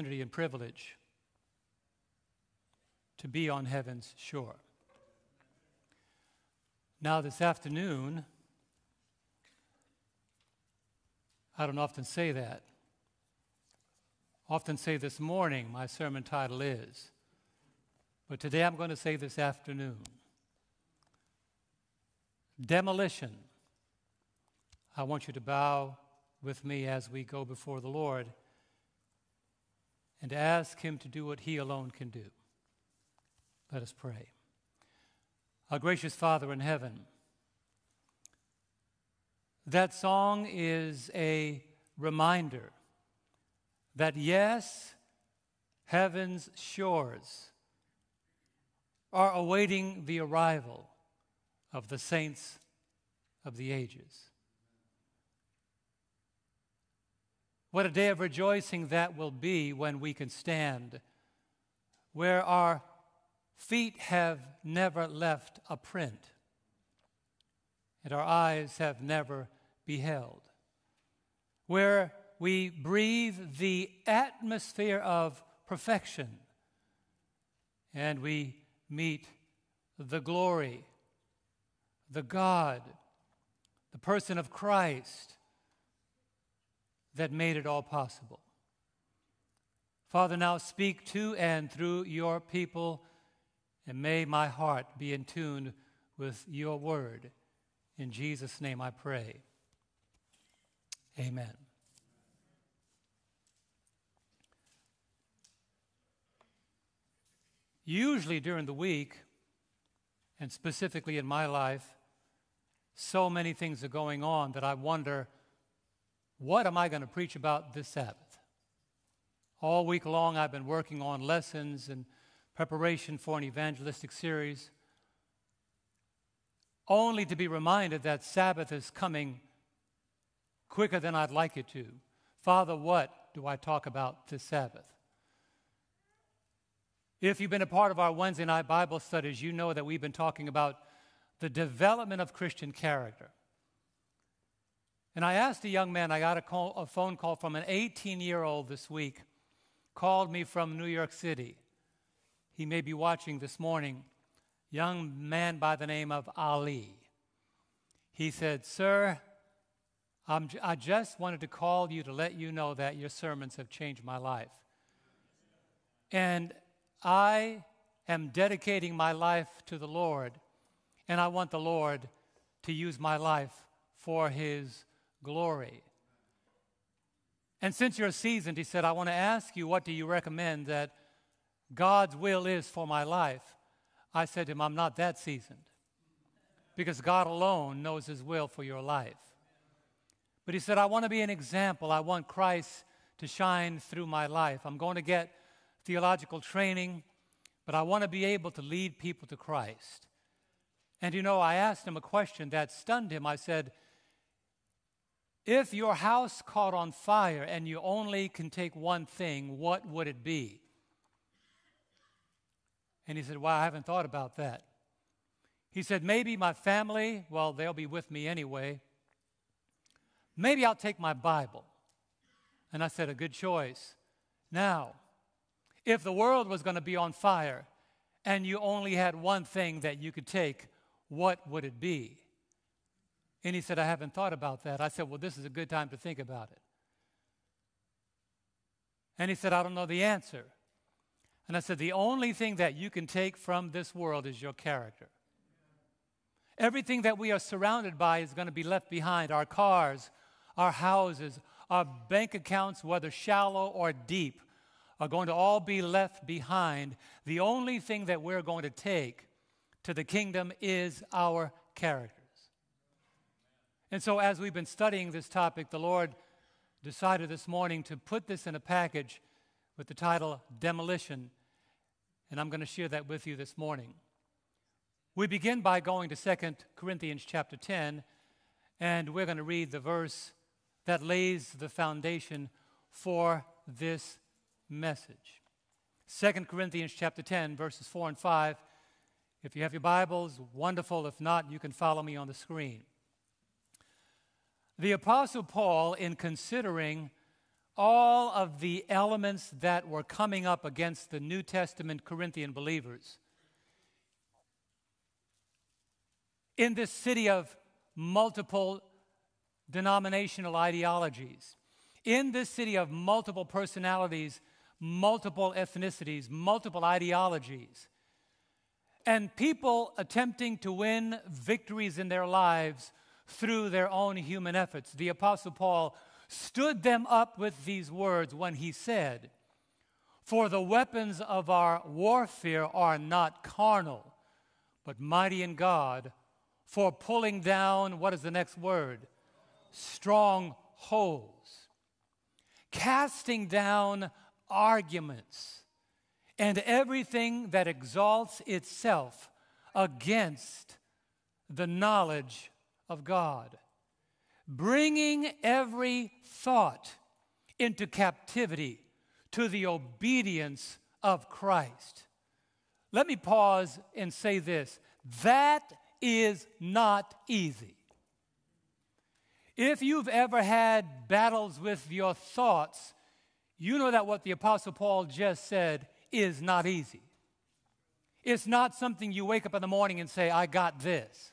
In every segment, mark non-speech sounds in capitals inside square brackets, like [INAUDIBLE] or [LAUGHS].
opportunity and privilege to be on heaven's shore. Now, this afternoon, I don't often say that. Often say this morning, my sermon title is. But today I'm going to say this afternoon. Demolition. I want you to bow with me as we go before the Lord and ask Him to do what He alone can do. Let us pray. Our gracious Father in heaven, that song is a reminder that yes, heaven's shores are awaiting the arrival of the saints of the ages. What a day of rejoicing that will be when we can stand where our feet have never left a print and our eyes have never beheld, where we breathe the atmosphere of perfection and we meet the glory, the God, the person of Christ that made it all possible. Father, now speak to and through your people, and may my heart be in tune with your word. In Jesus' name I pray. Amen. Usually during the week, and specifically in my life, so many things are going on that I wonder what am I going to preach about this Sabbath? All week long, I've been working on lessons and preparation for an evangelistic series, only to be reminded that Sabbath is coming quicker than I'd like it to. Father, what do I talk about this Sabbath? If you've been a part of our Wednesday night Bible studies, you know that we've been talking about the development of Christian character. And I asked a young man, I got a, call, a phone call from an 18 year old this week, called me from New York City. He may be watching this morning. Young man by the name of Ali. He said, Sir, I'm, I just wanted to call you to let you know that your sermons have changed my life. And I am dedicating my life to the Lord, and I want the Lord to use my life for His glory. And since you're seasoned, he said, I want to ask you, what do you recommend that God's will is for my life? I said to him, I'm not that seasoned because God alone knows his will for your life. But he said, I want to be an example. I want Christ to shine through my life. I'm going to get theological training, but I want to be able to lead people to Christ. And you know, I asked him a question that stunned him. I said, if your house caught on fire and you only can take one thing, what would it be? And he said, Well, I haven't thought about that. He said, Maybe my family, well, they'll be with me anyway. Maybe I'll take my Bible. And I said, A good choice. Now, if the world was going to be on fire and you only had one thing that you could take, what would it be? And he said, I haven't thought about that. I said, Well, this is a good time to think about it. And he said, I don't know the answer. And I said, The only thing that you can take from this world is your character. Everything that we are surrounded by is going to be left behind our cars, our houses, our bank accounts, whether shallow or deep, are going to all be left behind. The only thing that we're going to take to the kingdom is our character. And so, as we've been studying this topic, the Lord decided this morning to put this in a package with the title Demolition, and I'm going to share that with you this morning. We begin by going to 2 Corinthians chapter 10, and we're going to read the verse that lays the foundation for this message. 2 Corinthians chapter 10, verses 4 and 5. If you have your Bibles, wonderful. If not, you can follow me on the screen. The Apostle Paul, in considering all of the elements that were coming up against the New Testament Corinthian believers. In this city of multiple denominational ideologies, in this city of multiple personalities, multiple ethnicities, multiple ideologies, and people attempting to win victories in their lives through their own human efforts. The Apostle Paul stood them up with these words when he said, For the weapons of our warfare are not carnal, but mighty in God for pulling down, what is the next word? Strongholds. Casting down arguments and everything that exalts itself against the knowledge of God, bringing every thought into captivity to the obedience of Christ. Let me pause and say this that is not easy. If you've ever had battles with your thoughts, you know that what the Apostle Paul just said is not easy. It's not something you wake up in the morning and say, I got this.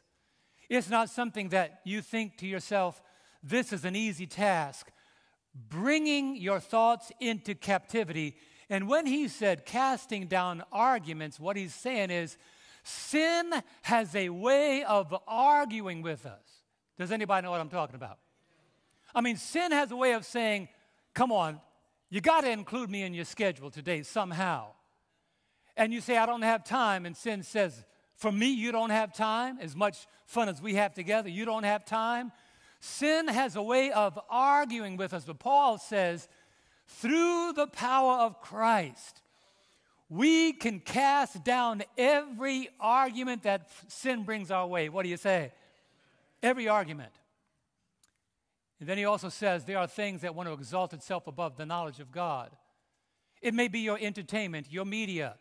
It's not something that you think to yourself, this is an easy task. Bringing your thoughts into captivity. And when he said casting down arguments, what he's saying is sin has a way of arguing with us. Does anybody know what I'm talking about? I mean, sin has a way of saying, come on, you got to include me in your schedule today somehow. And you say, I don't have time. And sin says, For me, you don't have time. As much fun as we have together, you don't have time. Sin has a way of arguing with us. But Paul says, through the power of Christ, we can cast down every argument that sin brings our way. What do you say? Every argument. And then he also says there are things that want to exalt itself above the knowledge of God. It may be your entertainment, your media.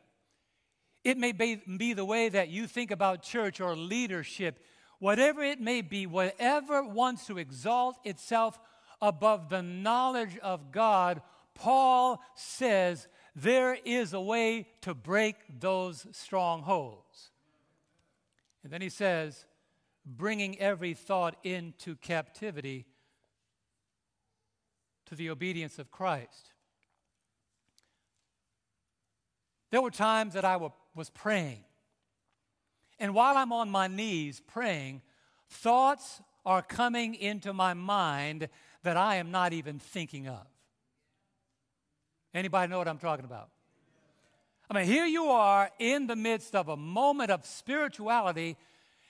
It may be, the way that you think about church or leadership. Whatever it may be, whatever wants to exalt itself above the knowledge of God, Paul says there is a way to break those strongholds. And then he says, bringing every thought into captivity to the obedience of Christ. There were times that I was praying. And while I'm on my knees praying, thoughts are coming into my mind that I am not even thinking of. Anybody know what I'm talking about? I mean, here you are in the midst of a moment of spirituality,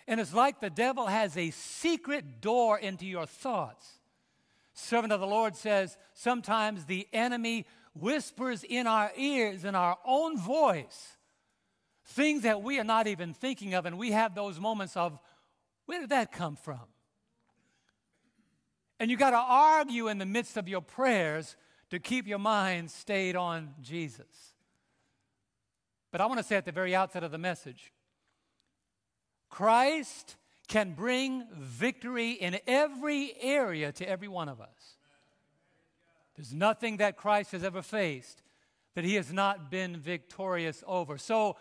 and it's like the devil has a secret door into your thoughts servant of the Lord says, sometimes the enemy whispers in our ears, in our own voice, things that we are not even thinking of, and we have those moments of, where did that come from? And you got to argue in the midst of your prayers to keep your mind stayed on Jesus. But I want to say at the very outset of the message Christ can bring victory in every area to every one of us. There's nothing that Christ has ever faced that he has not been victorious over. So,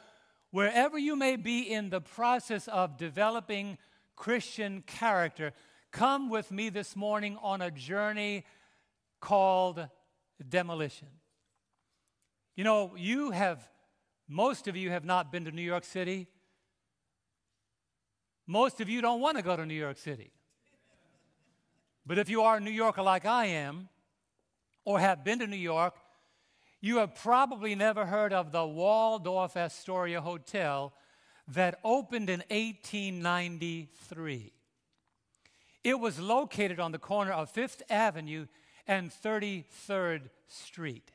wherever you may be in the process of developing Christian character, come with me this morning on a journey called demolition. You know, you have, most of you have not been to New York City. Most of you don't want to go to New York City. But if you are a New Yorker like I am, or have been to New York, you have probably never heard of the Waldorf Astoria Hotel that opened in 1893. It was located on the corner of Fifth Avenue and 33rd Street.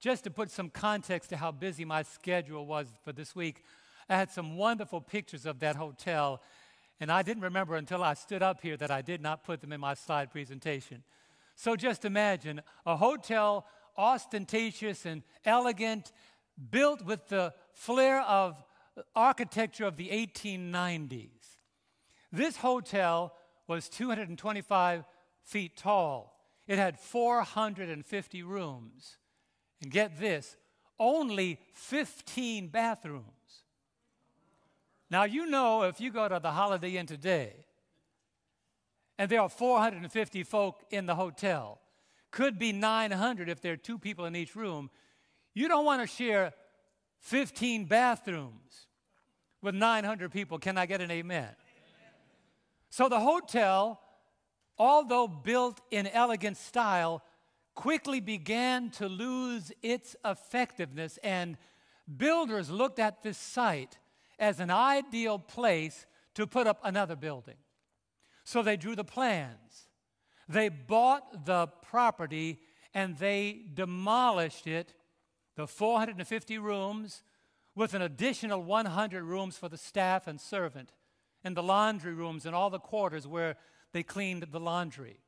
Just to put some context to how busy my schedule was for this week, I had some wonderful pictures of that hotel, and I didn't remember until I stood up here that I did not put them in my slide presentation. So just imagine a hotel, ostentatious and elegant, built with the flair of architecture of the 1890s. This hotel was 225 feet tall. It had 450 rooms. And get this, only 15 bathrooms. Now, you know if you go to the Holiday Inn today, and there are 450 folk in the hotel, could be 900 if there are two people in each room, you don't want to share 15 bathrooms with 900 people. Can I get an amen? So the hotel, although built in elegant style, quickly began to lose its effectiveness, and builders looked at this site as an ideal place to put up another building. So they drew the plans. They bought the property and they demolished it, the 450 rooms, with an additional 100 rooms for the staff and servant, and the laundry rooms and all the quarters where they cleaned the laundry.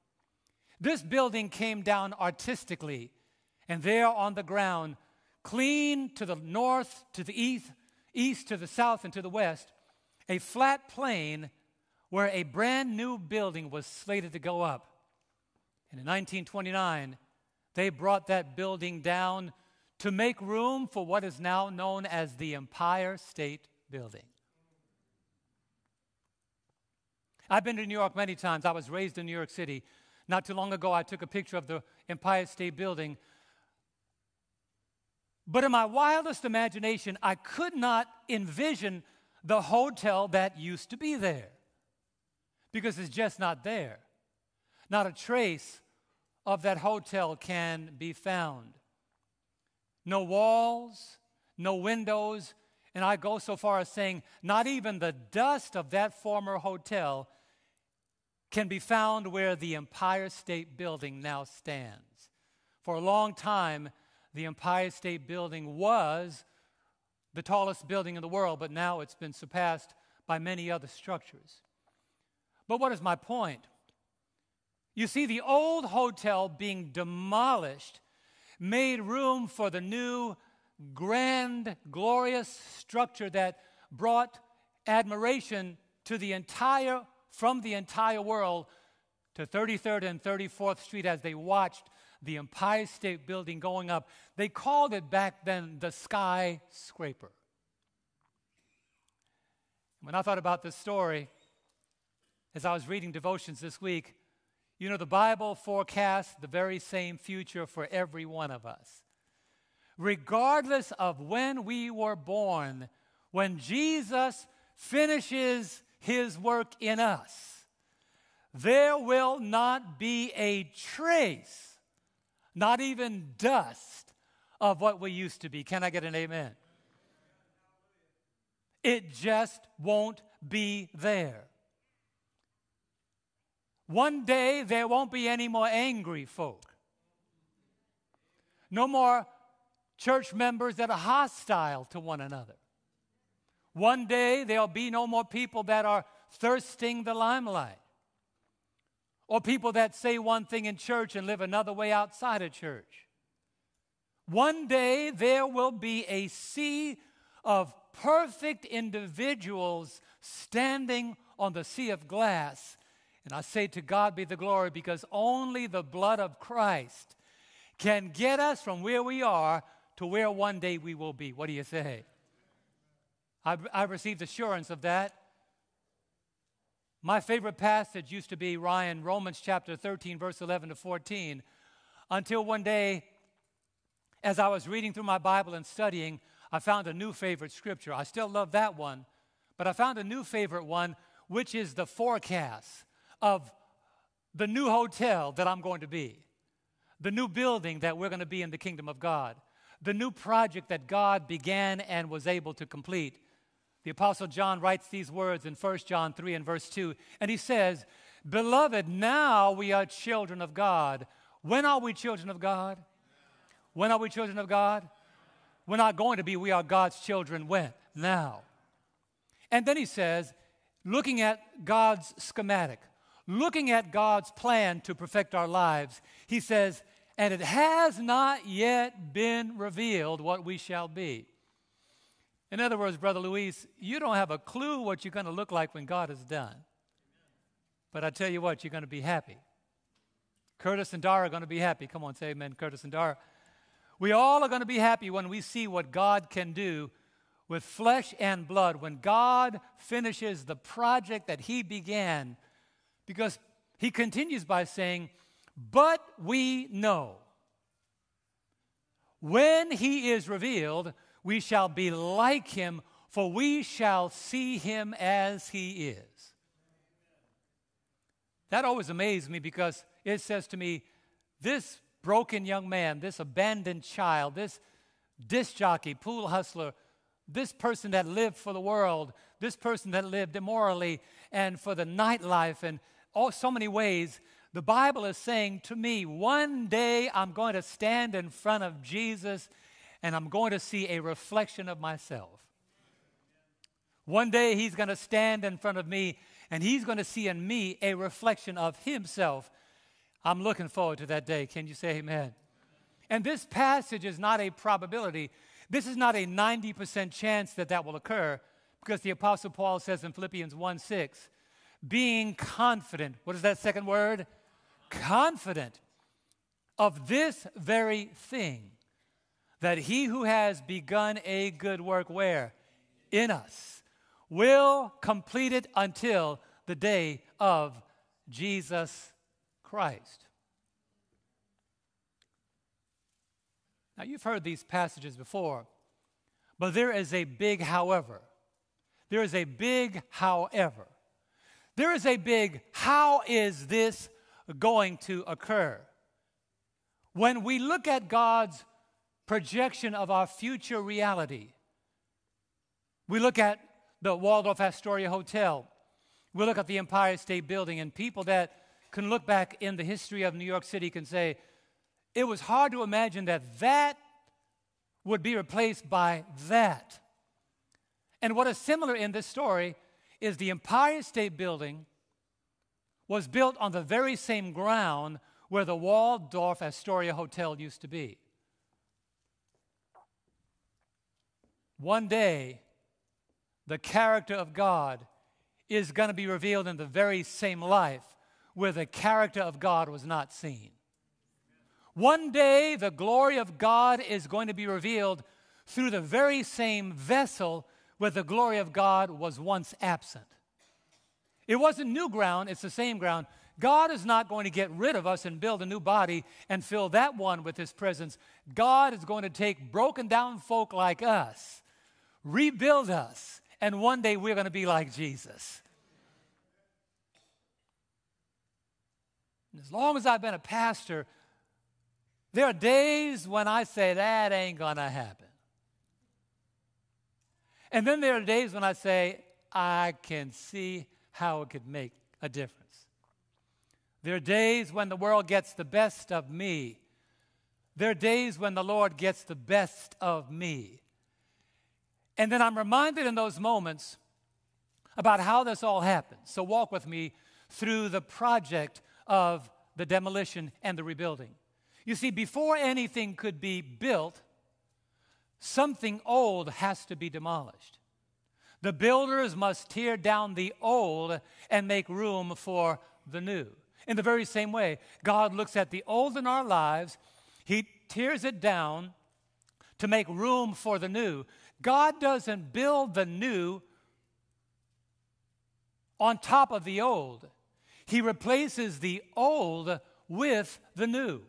This building came down artistically, and there on the ground, clean to the north, to the east, east to the south, and to the west, a flat plain where a brand new building was slated to go up. And in 1929, they brought that building down to make room for what is now known as the Empire State Building. I've been to New York many times. I was raised in New York City. Not too long ago, I took a picture of the Empire State Building. But in my wildest imagination, I could not envision the hotel that used to be there because it's just not there. Not a trace of that hotel can be found. No walls, no windows, and I go so far as saying not even the dust of that former hotel can be found where the Empire State Building now stands. For a long time, the Empire State Building was the tallest building in the world, but now it's been surpassed by many other structures. But what is my point? You see, the old hotel being demolished made room for the new, grand, glorious structure that brought admiration to the entire from the entire world to 33rd and 34th Street as they watched the Empire State Building going up. They called it back then the skyscraper. When I thought about this story, as I was reading devotions this week, you know, the Bible forecasts the very same future for every one of us. Regardless of when we were born, when Jesus finishes his work in us, there will not be a trace, not even dust, of what we used to be. Can I get an amen? It just won't be there. One day there won't be any more angry folk. No more church members that are hostile to one another. One day there'll be no more people that are thirsting the limelight, or people that say one thing in church and live another way outside of church. One day there will be a sea of perfect individuals standing on the sea of glass. And I say to God be the glory because only the blood of Christ can get us from where we are to where one day we will be. What do you say? I've, I've received assurance of that. My favorite passage used to be Ryan, Romans chapter 13, verse 11 to 14. Until one day, as I was reading through my Bible and studying, I found a new favorite scripture. I still love that one, but I found a new favorite one, which is the forecast of the new hotel that I'm going to be, the new building that we're going to be in the kingdom of God, the new project that God began and was able to complete. The Apostle John writes these words in 1 John 3 and verse 2, and he says, Beloved, now we are children of God. When are we children of God? When are we children of God? We're not going to be, we are God's children when? Now. And then he says, looking at God's schematic, looking at God's plan to perfect our lives, he says, and it has not yet been revealed what we shall be. In other words, Brother Luis, you don't have a clue what you're going to look like when God is done. But I tell you what, you're going to be happy. Curtis and Dara are going to be happy. Come on, say amen, Curtis and Dara. We all are going to be happy when we see what God can do with flesh and blood, when God finishes the project that He began. Because He continues by saying, But we know when He is revealed, we shall be like Him, for we shall see Him as He is. That always amazed me because it says to me, This broken young man, this abandoned child, this disc jockey, pool hustler, this person that lived for the world, this person that lived immorally and for the nightlife and all so many ways, the Bible is saying to me, one day I'm going to stand in front of Jesus and I'm going to see a reflection of myself. One day he's going to stand in front of me and he's going to see in me a reflection of himself. I'm looking forward to that day. Can you say amen? And this passage is not a probability. This is not a 90% chance that that will occur because the Apostle Paul says in Philippians 1 6, being confident. What is that second word? Confident of this very thing, that he who has begun a good work where? In us, will complete it until the day of Jesus Christ. Now, you've heard these passages before, but there is a big however. There is a big however. There is a big how is this going to occur? When we look at God's projection of our future reality, we look at the Waldorf Astoria Hotel, we look at the Empire State Building, and people that can look back in the history of New York City can say, it was hard to imagine that that would be replaced by that. And what is similar in this story is the Empire State Building was built on the very same ground where the Waldorf Astoria Hotel used to be. One day, the character of God is going to be revealed in the very same life where the character of God was not seen. One day, the glory of God is going to be revealed through the very same vessel where the glory of God was once absent. It wasn't new ground, it's the same ground. God is not going to get rid of us and build a new body and fill that one with His presence. God is going to take broken down folk like us, rebuild us, and one day we're going to be like Jesus. as long as I've been a pastor, there are days when I say, that ain't going to happen. And then there are days when I say, I can see how it could make a difference. There are days when the world gets the best of me. There are days when the Lord gets the best of me. And then I'm reminded in those moments about how this all happened. So walk with me through the project of the demolition and the rebuilding. You see, before anything could be built, something old has to be demolished. The builders must tear down the old and make room for the new. In the very same way, God looks at the old in our lives, He tears it down to make room for the new. God doesn't build the new on top of the old. He replaces the old with the new.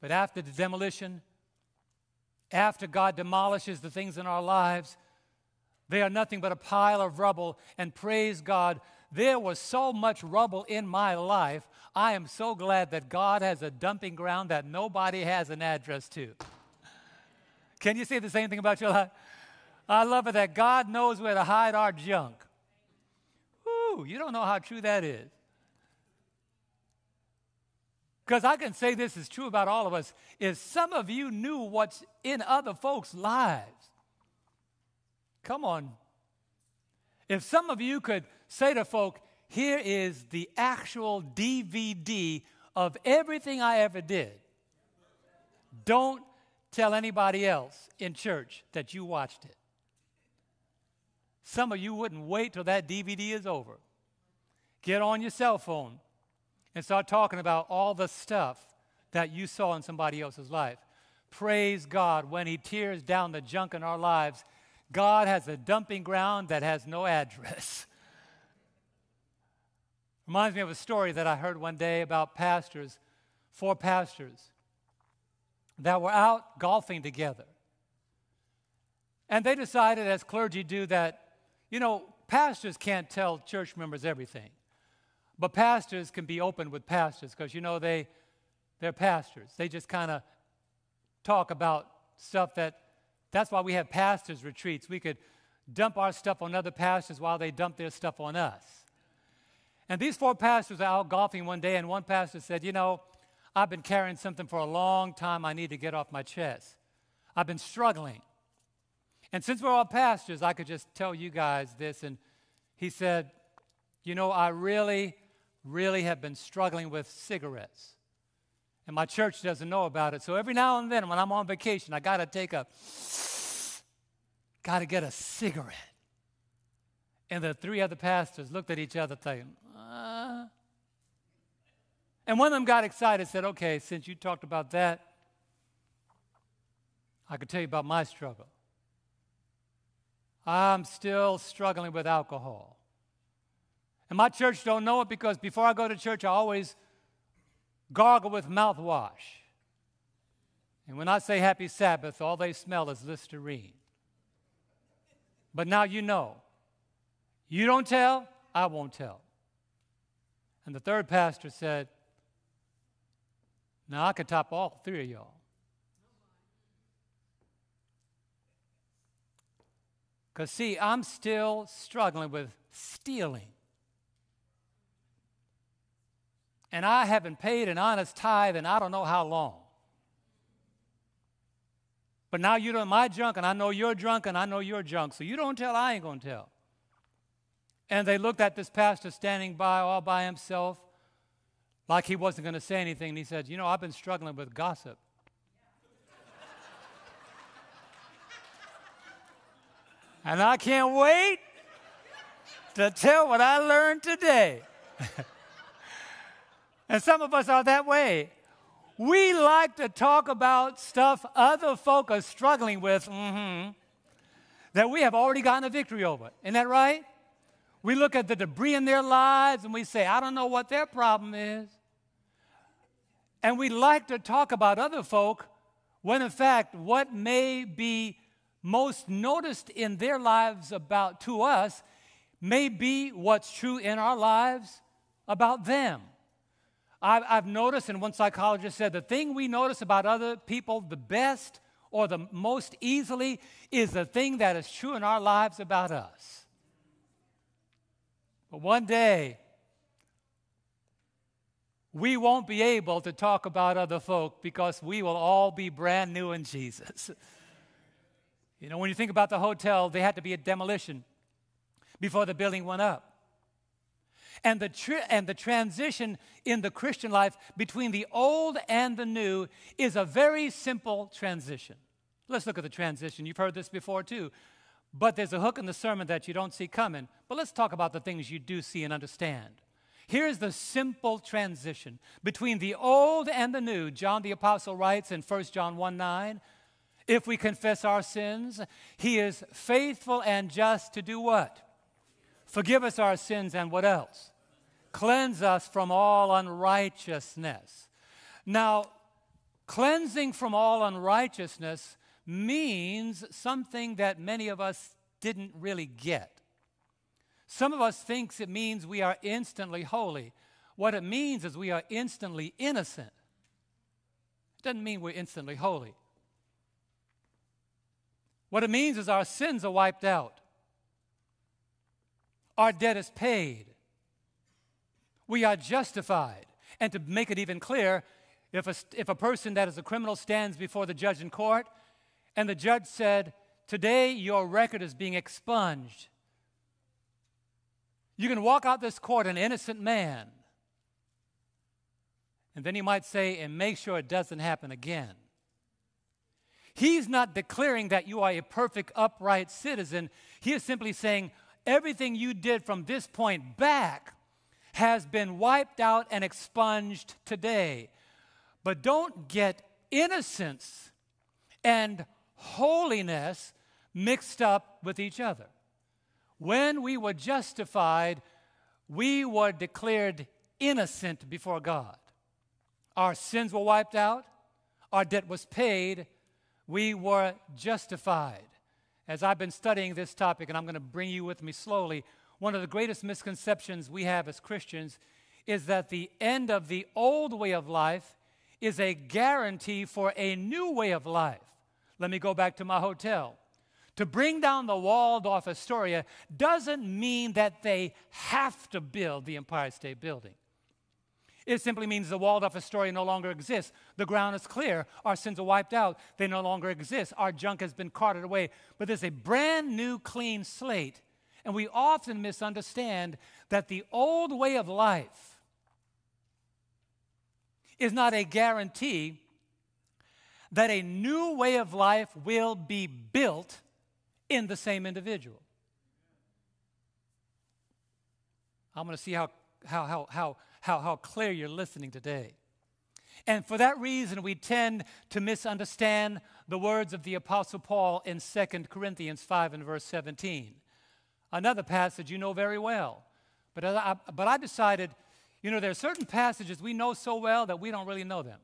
But after the demolition, after God demolishes the things in our lives, they are nothing but a pile of rubble. And praise God, there was so much rubble in my life. I am so glad that God has a dumping ground that nobody has an address to. Can you say the same thing about your life? I love it that God knows where to hide our junk. Ooh, you don't know how true that is. Because I can say this is true about all of us, is some of you knew what's in other folks' lives. Come on. If some of you could say to folk, here is the actual DVD of everything I ever did. Don't tell anybody else in church that you watched it. Some of you wouldn't wait till that DVD is over. Get on your cell phone and start talking about all the stuff that you saw in somebody else's life. Praise God, when He tears down the junk in our lives, God has a dumping ground that has no address. [LAUGHS] Reminds me of a story that I heard one day about pastors, four pastors, that were out golfing together. And they decided, as clergy do, that, you know, pastors can't tell church members everything. But pastors can be open with pastors because, you know, they, they're pastors. They just kind of talk about stuff that, that's why we have pastors' retreats. We could dump our stuff on other pastors while they dump their stuff on us. And these four pastors are out golfing one day, and one pastor said, You know, I've been carrying something for a long time I need to get off my chest. I've been struggling. And since we're all pastors, I could just tell you guys this. And he said, You know, I really, really have been struggling with cigarettes. And my church doesn't know about it. So every now and then when I'm on vacation, I got to take a, got to get a cigarette. And the three other pastors looked at each other thinking, uh. And one of them got excited, said, Okay, since you talked about that, I could tell you about my struggle. I'm still struggling with alcohol. And my church don't know it because before I go to church, I always gargle with mouthwash. And when I say happy Sabbath, all they smell is Listerine. But now you know. You don't tell, I won't tell. And the third pastor said, Now I can top all three of y'all. Because, see, I'm still struggling with stealing. And I haven't paid an honest tithe in I don't know how long. But now you're my junk, and I know you're drunk, and I know you're drunk. So you don't tell, I ain't to tell. And they looked at this pastor standing by all by himself, like he wasn't to say anything. And he said, You know, I've been struggling with gossip. And I can't wait to tell what I learned today. [LAUGHS] and some of us are that way. We like to talk about stuff other folk are struggling with mm-hmm, that we have already gotten a victory over. Isn't that right? We look at the debris in their lives and we say, I don't know what their problem is. And we like to talk about other folk when, in fact, what may be most noticed in their lives about to us may be what's true in our lives about them. I've, I've noticed, and one psychologist said, the thing we notice about other people the best or the most easily is the thing that is true in our lives about us. But one day, we won't be able to talk about other folk because we will all be brand new in Jesus. [LAUGHS] You know, when you think about the hotel, they had to be a demolition before the building went up. And the, tri- and the transition in the Christian life between the old and the new is a very simple transition. Let's look at the transition. You've heard this before too. But there's a hook in the sermon that you don't see coming. But let's talk about the things you do see and understand. Here's the simple transition between the old and the new. John the Apostle writes in 1 John 1 9, if we confess our sins, He is faithful and just to do what? Forgive us our sins and what else? Cleanse us from all unrighteousness. Now, cleansing from all unrighteousness means something that many of us didn't really get. Some of us thinks it means we are instantly holy. What it means is we are instantly innocent. It doesn't mean we're instantly holy. What it means is our sins are wiped out, our debt is paid, we are justified. And to make it even clearer, if a, if a person that is a criminal stands before the judge in court and the judge said, Today your record is being expunged, you can walk out this court an innocent man. And then he might say, and make sure it doesn't happen again. He's not declaring that you are a perfect, upright citizen. He is simply saying, everything you did from this point back has been wiped out and expunged today. But don't get innocence and holiness mixed up with each other. When we were justified, we were declared innocent before God. Our sins were wiped out, our debt was paid, we were justified. As I've been studying this topic, and I'm going to bring you with me slowly, one of the greatest misconceptions we have as Christians is that the end of the old way of life is a guarantee for a new way of life. Let me go back to my hotel. To bring down the Waldorf Astoria doesn't mean that they have to build the Empire State Building. It simply means the Waldorf Astoria no longer exists. The ground is clear. Our sins are wiped out. They no longer exist. Our junk has been carted away. But there's a brand new, clean slate. And we often misunderstand that the old way of life is not a guarantee that a new way of life will be built in the same individual. I'm going to see how, how, how, how, how, how clear you're listening today. And for that reason, we tend to misunderstand the words of the Apostle Paul in 2 Corinthians 5 and verse 17. Another passage you know very well. But I, but I decided, you know, there are certain passages we know so well that we don't really know them.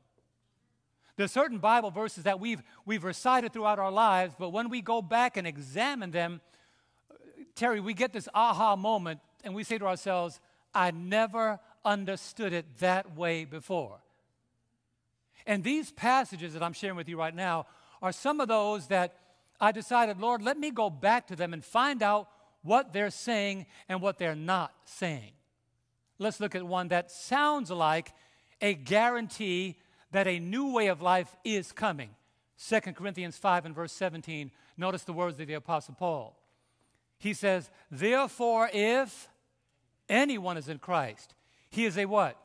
There are certain Bible verses that we've, we've recited throughout our lives, but when we go back and examine them, Terry, we get this aha moment and we say to ourselves, I never understood it that way before. And these passages that I'm sharing with you right now are some of those that I decided, Lord, let me go back to them and find out what they're saying and what they're not saying. Let's look at one that sounds like a guarantee that a new way of life is coming. 2 Corinthians 5 and verse 17. Notice the words of the Apostle Paul. He says, Therefore, if anyone is in Christ, he is a what?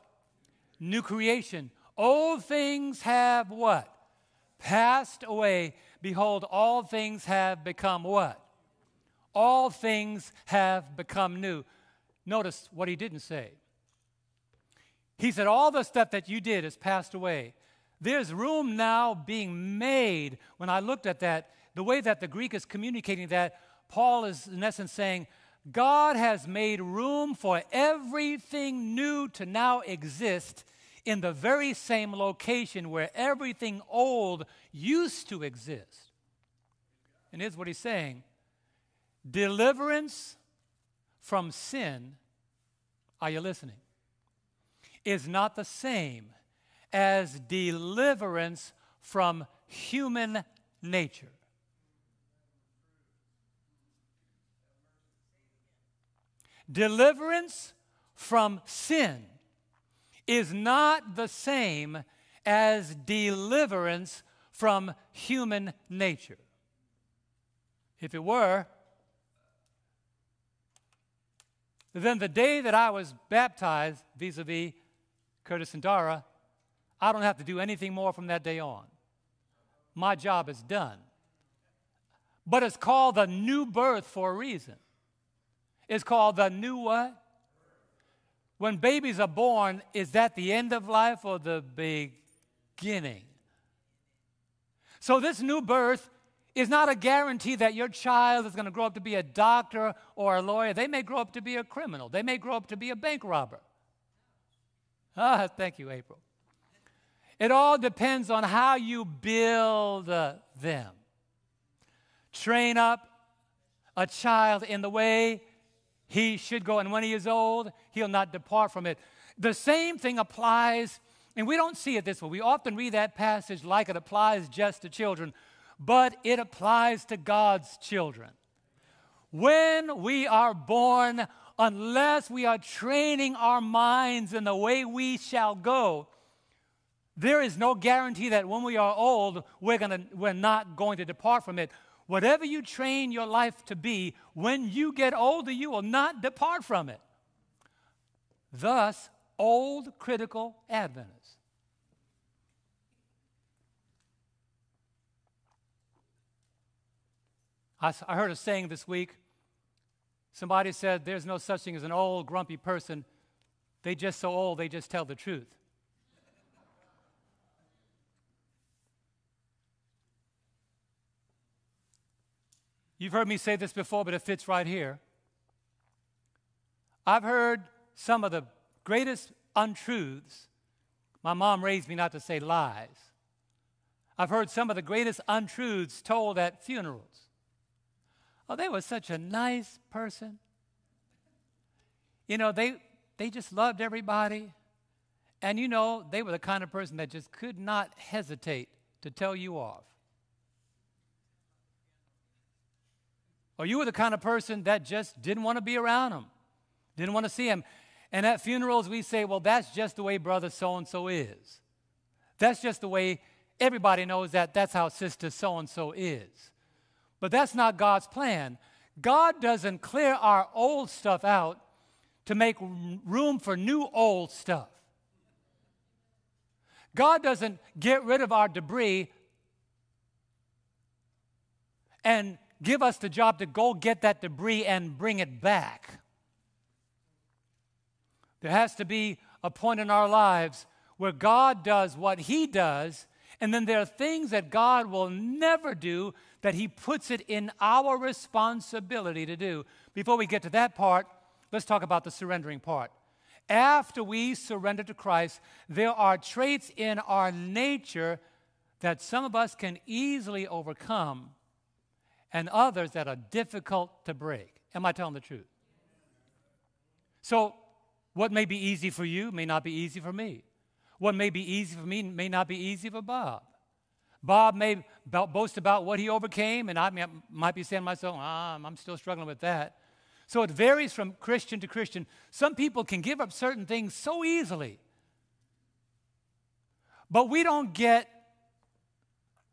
New creation. Old things have what? Passed away. Behold, all things have become what? All things have become new. Notice what he didn't say. He said, All the stuff that you did has passed away. There's room now being made. When I looked at that, the way that the Greek is communicating that, Paul is in essence saying, God has made room for everything new to now exist in the very same location where everything old used to exist. And here's what he's saying deliverance from sin, are you listening? Is not the same as deliverance from human nature. Deliverance from sin is not the same as deliverance from human nature. If it were, then the day that I was baptized vis a vis Curtis and Dara, I don't have to do anything more from that day on. My job is done. But it's called the new birth for a reason. It's called the new what? When babies are born, is that the end of life or the beginning? So, this new birth is not a guarantee that your child is going to grow up to be a doctor or a lawyer. They may grow up to be a criminal, they may grow up to be a bank robber. Ah, thank you, April. It all depends on how you build uh, them. Train up a child in the way he should go, and when he is old, he'll not depart from it. The same thing applies, and we don't see it this way. We often read that passage like it applies just to children, but it applies to God's children. When we are born, unless we are training our minds in the way we shall go, there is no guarantee that when we are old, we're, gonna, we're not going to depart from it. Whatever you train your life to be, when you get older, you will not depart from it. Thus, old critical Adventists. I, heard a saying this week. Somebody said, There's no such thing as an old, grumpy person. They just so old, they just tell the truth. You've heard me say this before, but it fits right here. I've heard some of the greatest untruths. My mom raised me not to say lies. I've heard some of the greatest untruths told at funerals. Oh, they were such a nice person. You know, they, they just loved everybody. And you know, they were the kind of person that just could not hesitate to tell you off. Or you were the kind of person that just didn't want to be around them, didn't want to see them. And at funerals, we say, well, that's just the way brother so and so is. That's just the way everybody knows that that's how sister so and so is. But that's not God's plan. God doesn't clear our old stuff out to make room for new old stuff. God doesn't get rid of our debris and give us the job to go get that debris and bring it back. There has to be a point in our lives where God does what He does, and then there are things that God will never do that He puts it in our responsibility to do. Before we get to that part, let's talk about the surrendering part. After we surrender to Christ, there are traits in our nature that some of us can easily overcome and others that are difficult to break. Am I telling the truth? So, what may be easy for you may not be easy for me. What may be easy for me may not be easy for Bob. Bob may boast about what he overcame, and I might be saying to myself, ah, I'm still struggling with that. So it varies from Christian to Christian. Some people can give up certain things so easily. But we don't get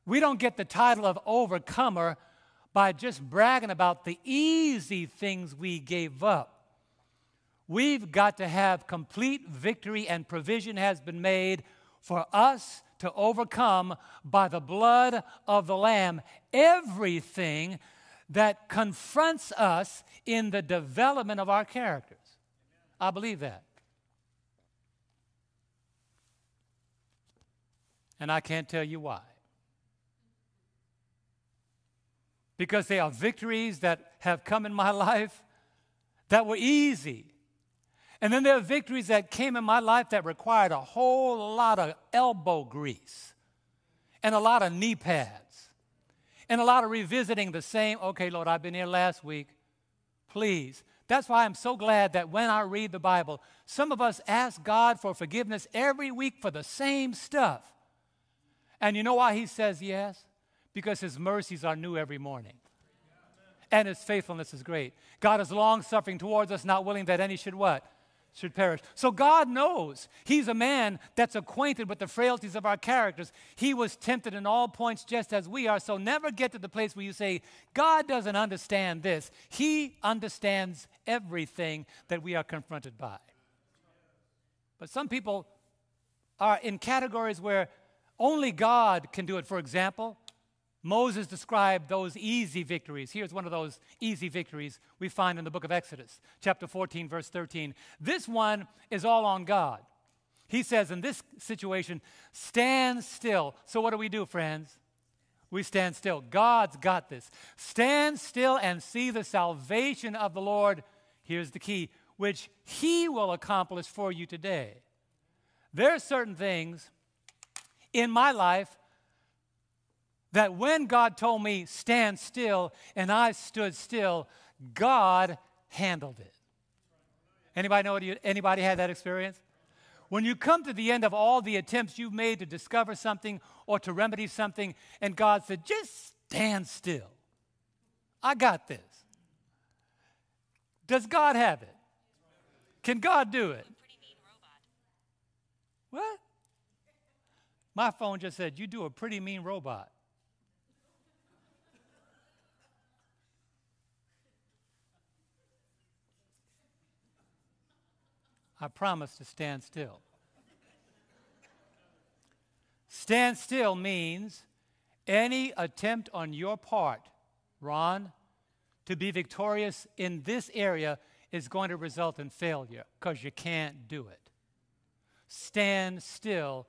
we don't get the title of overcomer by just bragging about the easy things we gave up. We've got to have complete victory, and provision has been made for us to overcome by the blood of the Lamb everything that confronts us in the development of our characters. I believe that. And I can't tell you why because they are victories that have come in my [LAUGHS] life that were easy. And then there are victories that came in my life that required a whole lot of elbow grease and a lot of knee pads and a lot of revisiting the same, okay, Lord, I've been here last week. Please. That's why I'm so glad that when I read the Bible, some of us ask God for forgiveness every week for the same stuff. And you know why He says yes? Because his mercies are new every morning. And his faithfulness is great. God is long suffering towards us, not willing that any should what? Should perish. So God knows. He's a man that's acquainted with the frailties of our characters. He was tempted in all points just as we are. So never get to the place where you say, God doesn't understand this. He understands everything that we are confronted by. But some people are in categories where only God can do it. For example, Moses described those easy victories. Here's one of those easy victories we find in the book of Exodus, chapter 14, verse 13. This one is all on God. He says, in this situation, stand still. So, what do we do, friends? We stand still. God's got this. Stand still and see the salvation of the Lord. Here's the key, which He will accomplish for you today. There are certain things in my life that when God told me, stand still, and I stood still, God handled it. Anybody know you, anybody had that experience? When you come to the end of all the attempts you've made to discover something or to remedy something, and God said, just stand still. I got this. Does God have it? Can God do it? What? My phone just said, You do a pretty mean robot. I promise to stand still. stand still means any attempt on your part, Ron, to be victorious in this area is going to result in failure because you can't do it. Stand still.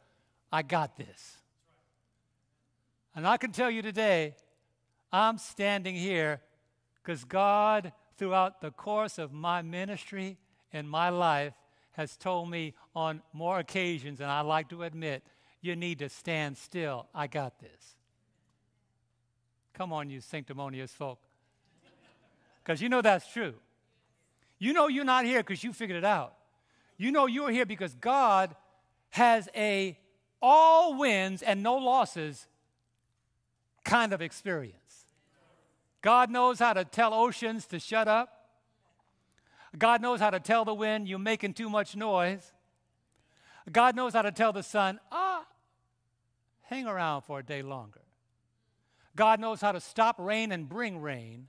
I got this. And I can tell you today, I'm standing here because God, throughout the course of my ministry and my life, has told me on more occasions, and I like to admit, you need to stand still. I got this. Come on, you sanctimonious folk. Because you know that's true. You know you're not here because you figured it out. You know you're here because God has a all wins and no losses kind of experience. God knows how to tell oceans to shut up. God knows how to tell the wind, you're making too much noise. God knows how to tell the sun, ah, hang around for a day longer. God knows how to stop rain and bring rain.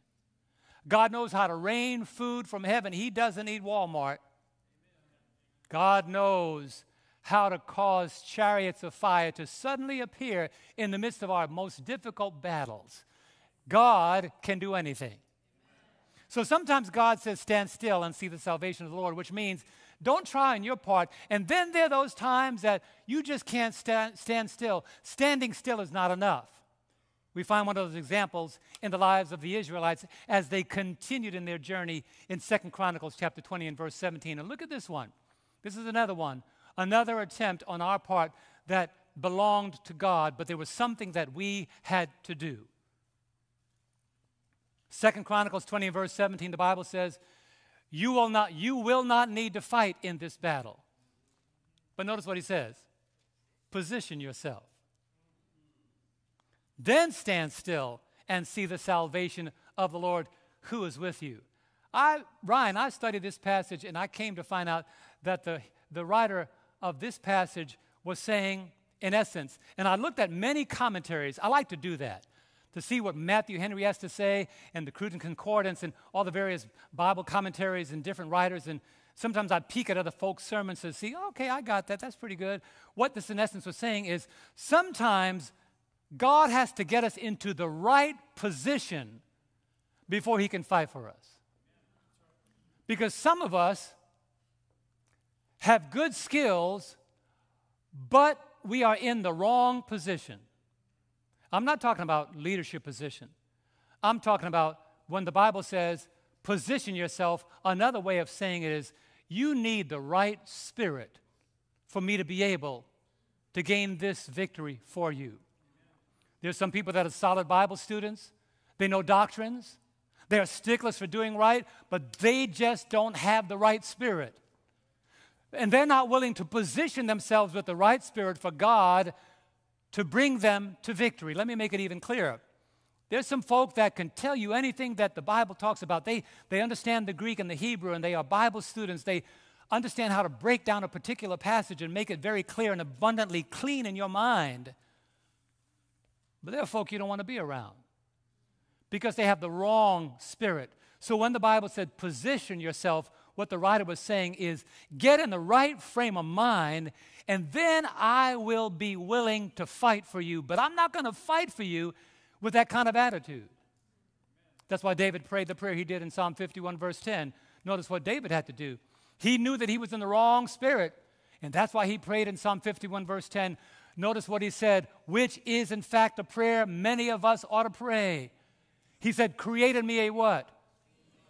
God knows how to rain food from heaven. He doesn't need Walmart. God knows how to cause chariots of fire to suddenly appear in the midst of our most difficult battles. God can do anything. So sometimes God says, Stand still and see the salvation of the Lord, which means don't try on your part. And then there are those times that you just can't stand, stand still. Standing still is not enough. We find one of those examples in the lives of the Israelites as they continued in their journey in Second Chronicles chapter 20 and verse 17. And look at this one. This is another one, another attempt on our part that belonged to God, but there was something that we had to do. Second Chronicles 20 and verse 17, the Bible says, you will not, you will not need to fight in this battle. But notice what he says position yourself. Then stand still and see the salvation of the Lord who is with you. I, Ryan, I studied this passage and I came to find out that the, the writer of this passage was saying, in essence, and I looked at many commentaries. I like to do that to see what Matthew Henry has to say and the Cruden Concordance and all the various Bible commentaries and different writers. And sometimes I peek at other folks' sermons to see, okay, I got that. That's pretty good. What this, in essence, was saying is sometimes God has to get us into the right position before He can fight for us. Because some of us have good skills, but we are in the wrong position. I'm not talking about leadership position. I'm talking about when the Bible says, position yourself, another way of saying it is, you need the right spirit for me to be able to gain this victory for you. There's some people that are solid Bible students, they know doctrines, they are sticklers for doing right, but they just don't have the right spirit. And they're not willing to position themselves with the right spirit for God to bring them to victory. Let me make it even clearer. There's some folk that can tell you anything that the Bible talks about. They, they understand the Greek and the Hebrew, and they are Bible students. They understand how to break down a particular passage and make it very clear and abundantly clean in your mind. But there are folk you don't want to be around because they have the wrong spirit. So when the Bible said position yourself, what the writer was saying is get in the right frame of mind, and then I will be willing to fight for you. But I'm not going to fight for you with that kind of attitude. That's why David prayed the prayer he did in Psalm 51, verse 10. Notice what David had to do. He knew that he was in the wrong spirit, and that's why he prayed in Psalm 51, verse 10 Notice what he said, which is in fact a prayer many of us ought to pray. He said, Create in me a what?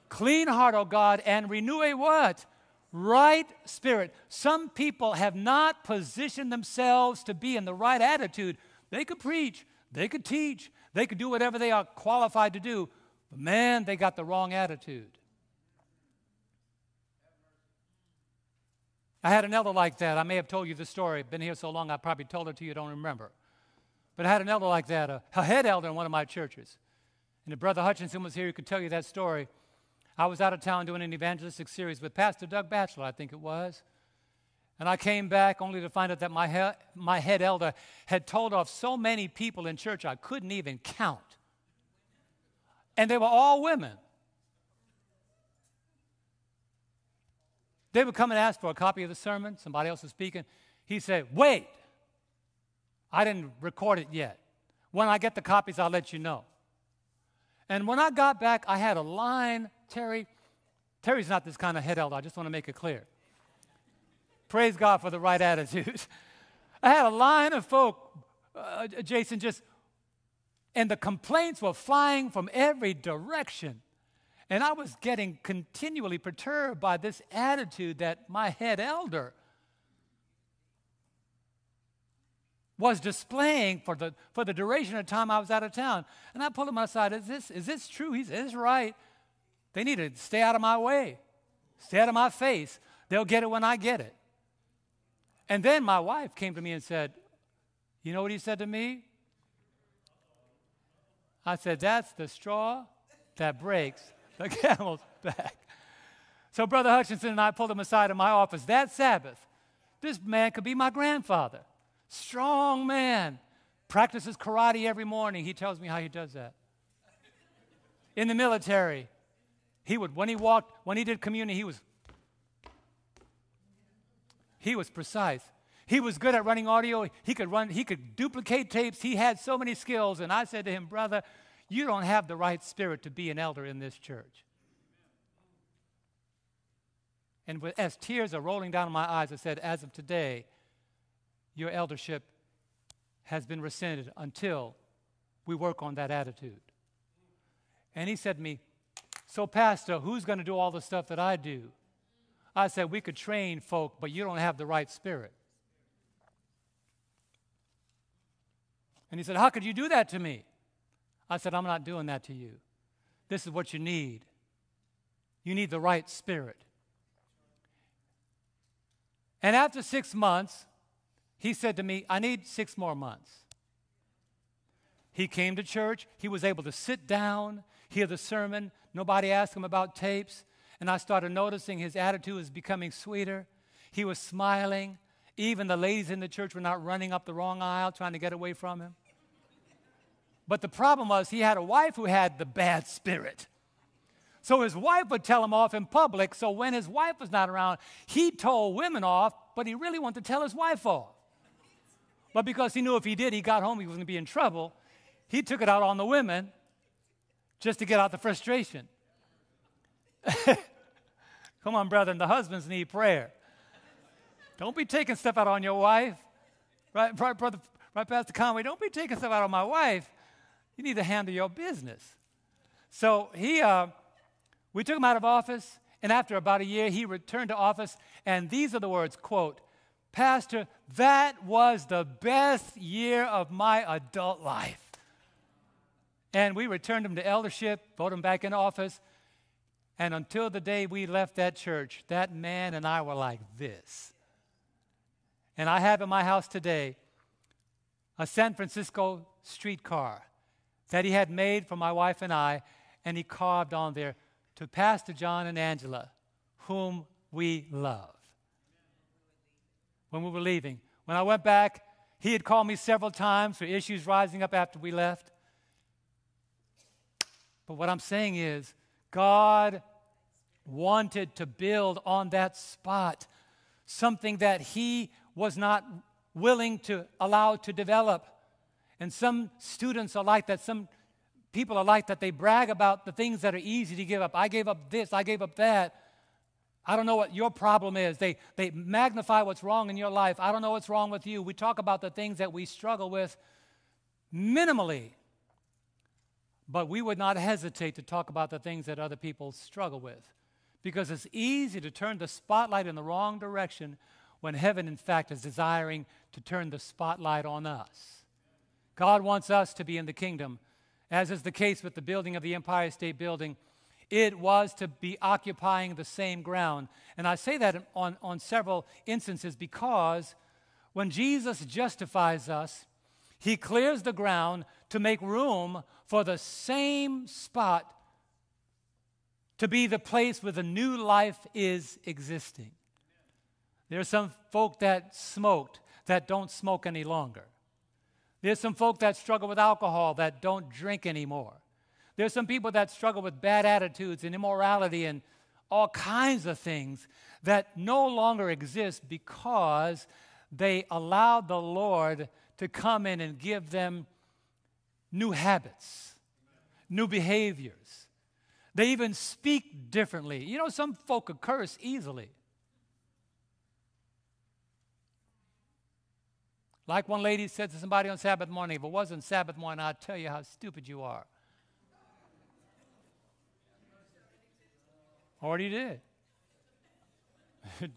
Clean heart, O God, and renew a what? Right spirit. Some people have not positioned themselves to be in the right attitude. They could preach, they could teach, they could do whatever they are qualified to do, but man, they got the wrong attitude. I had an elder like that. I may have told you the story. Been here so long, I probably told it to you, don't remember. But I had an elder like that, a, a head elder in one of my churches. And if Brother Hutchinson was here, he could tell you that story. I was out of town doing an evangelistic series with Pastor Doug Batchelor, I think it was. And I came back only to find out that my, he- my head elder had told off so many people in church I couldn't even count. And they were all women. They would come and ask for a copy of the sermon. Somebody else was speaking. He said, Wait, I didn't record it yet. When I get the copies, I'll let you know. And when I got back, I had a line, Terry, Terry's not this kind of head elder. I just want to make it clear. Praise God for the right attitude. [LAUGHS] I had a line of folk, uh, Jason, just, and the complaints were flying from every direction. And I was getting continually perturbed by this attitude that my head elder was displaying for the, for the duration of time I was out of town. And I pulled him aside, is this, is this true? He said, it's right. They need to stay out of my way, stay out of my face. They'll get it when I get it. And then my wife came to me and said, You know what he said to me? I said, That's the straw that breaks the [LAUGHS] camel's back. So Brother Hutchinson and I pulled him aside in my office that Sabbath. This man could be my grandfather. Strong man. Practices karate every morning. He tells me how he does that. In the military, he would, when he walked, when he did communion, he was he was precise. He was good at running audio. He could run, he could duplicate tapes. He had so many skills. And I said to him, Brother, you don't have the right spirit to be an elder in this church. And as tears are rolling down my eyes, I said, As of today, your eldership has been rescinded until we work on that attitude. And he said to me, So, Pastor, who's going to do all the stuff that I do? I said, We could train folk, but you don't have the right spirit. And he said, How could you do that to me? I said, I'm not doing that to you. This is what you need. You need the right spirit. And after six months, he said to me, I need six more months. He came to church. He was able to sit down, hear the sermon. Nobody asked him about tapes and I started noticing his attitude was becoming sweeter. He was smiling. Even the ladies in the church were not running up the wrong aisle trying to get away from him. But the problem was he had a wife who had the bad spirit. So his wife would tell him off in public. So when his wife was not around, he told women off, but he really wanted to tell his wife off. But because he knew if he did, he got home, he was going to be in trouble, he took it out on the women just to get out the frustration. [LAUGHS] Come on, brethren, the husbands need prayer. Don't be taking stuff out on your wife. Right, right, brother, right, Pastor Conway, don't be taking stuff out on my wife. You need to handle your business. So he, uh, we took him out of office, and after about a year, he returned to office, and these are the words, quote, Pastor, that was the best year of my adult life. And we returned him to eldership, voted him back in office, and until the day we left that church, that man and I were like this. And I have in my house today a San Francisco streetcar that he had made for my wife and I, and he carved on there to Pastor John and Angela, whom we love. When we were leaving, when I went back, he had called me several times for issues rising up after we left. But what I'm saying is, God wanted to build on that spot, something that he was not willing to allow to develop. And some students are like that, some people are like that. They brag about the things that are easy to give up. I gave up this, I gave up that. I don't know what your problem is. They, they magnify what's wrong in your life. I don't know what's wrong with you. We talk about the things that we struggle with minimally, but we would not hesitate to talk about the things that other people struggle with because it's easy to turn the spotlight in the wrong direction when heaven, in fact, is desiring to turn the spotlight on us. God wants us to be in the kingdom, as is the case with the building of the Empire State Building. It was to be occupying the same ground. And I say that on, on several instances because when Jesus justifies us, he clears the ground to make room for the same spot to be the place where the new life is existing. There are some folk that smoked that don't smoke any longer. There's some folk that struggle with alcohol that don't drink anymore. There's some people that struggle with bad attitudes and immorality and all kinds of things that no longer exist because they allowed the Lord to come in and give them new habits, new behaviors They even speak differently. You know, some folk curse easily. Like one lady said to somebody on Sabbath morning, if it wasn't Sabbath morning, I'd tell you how stupid you are. Already did. [LAUGHS]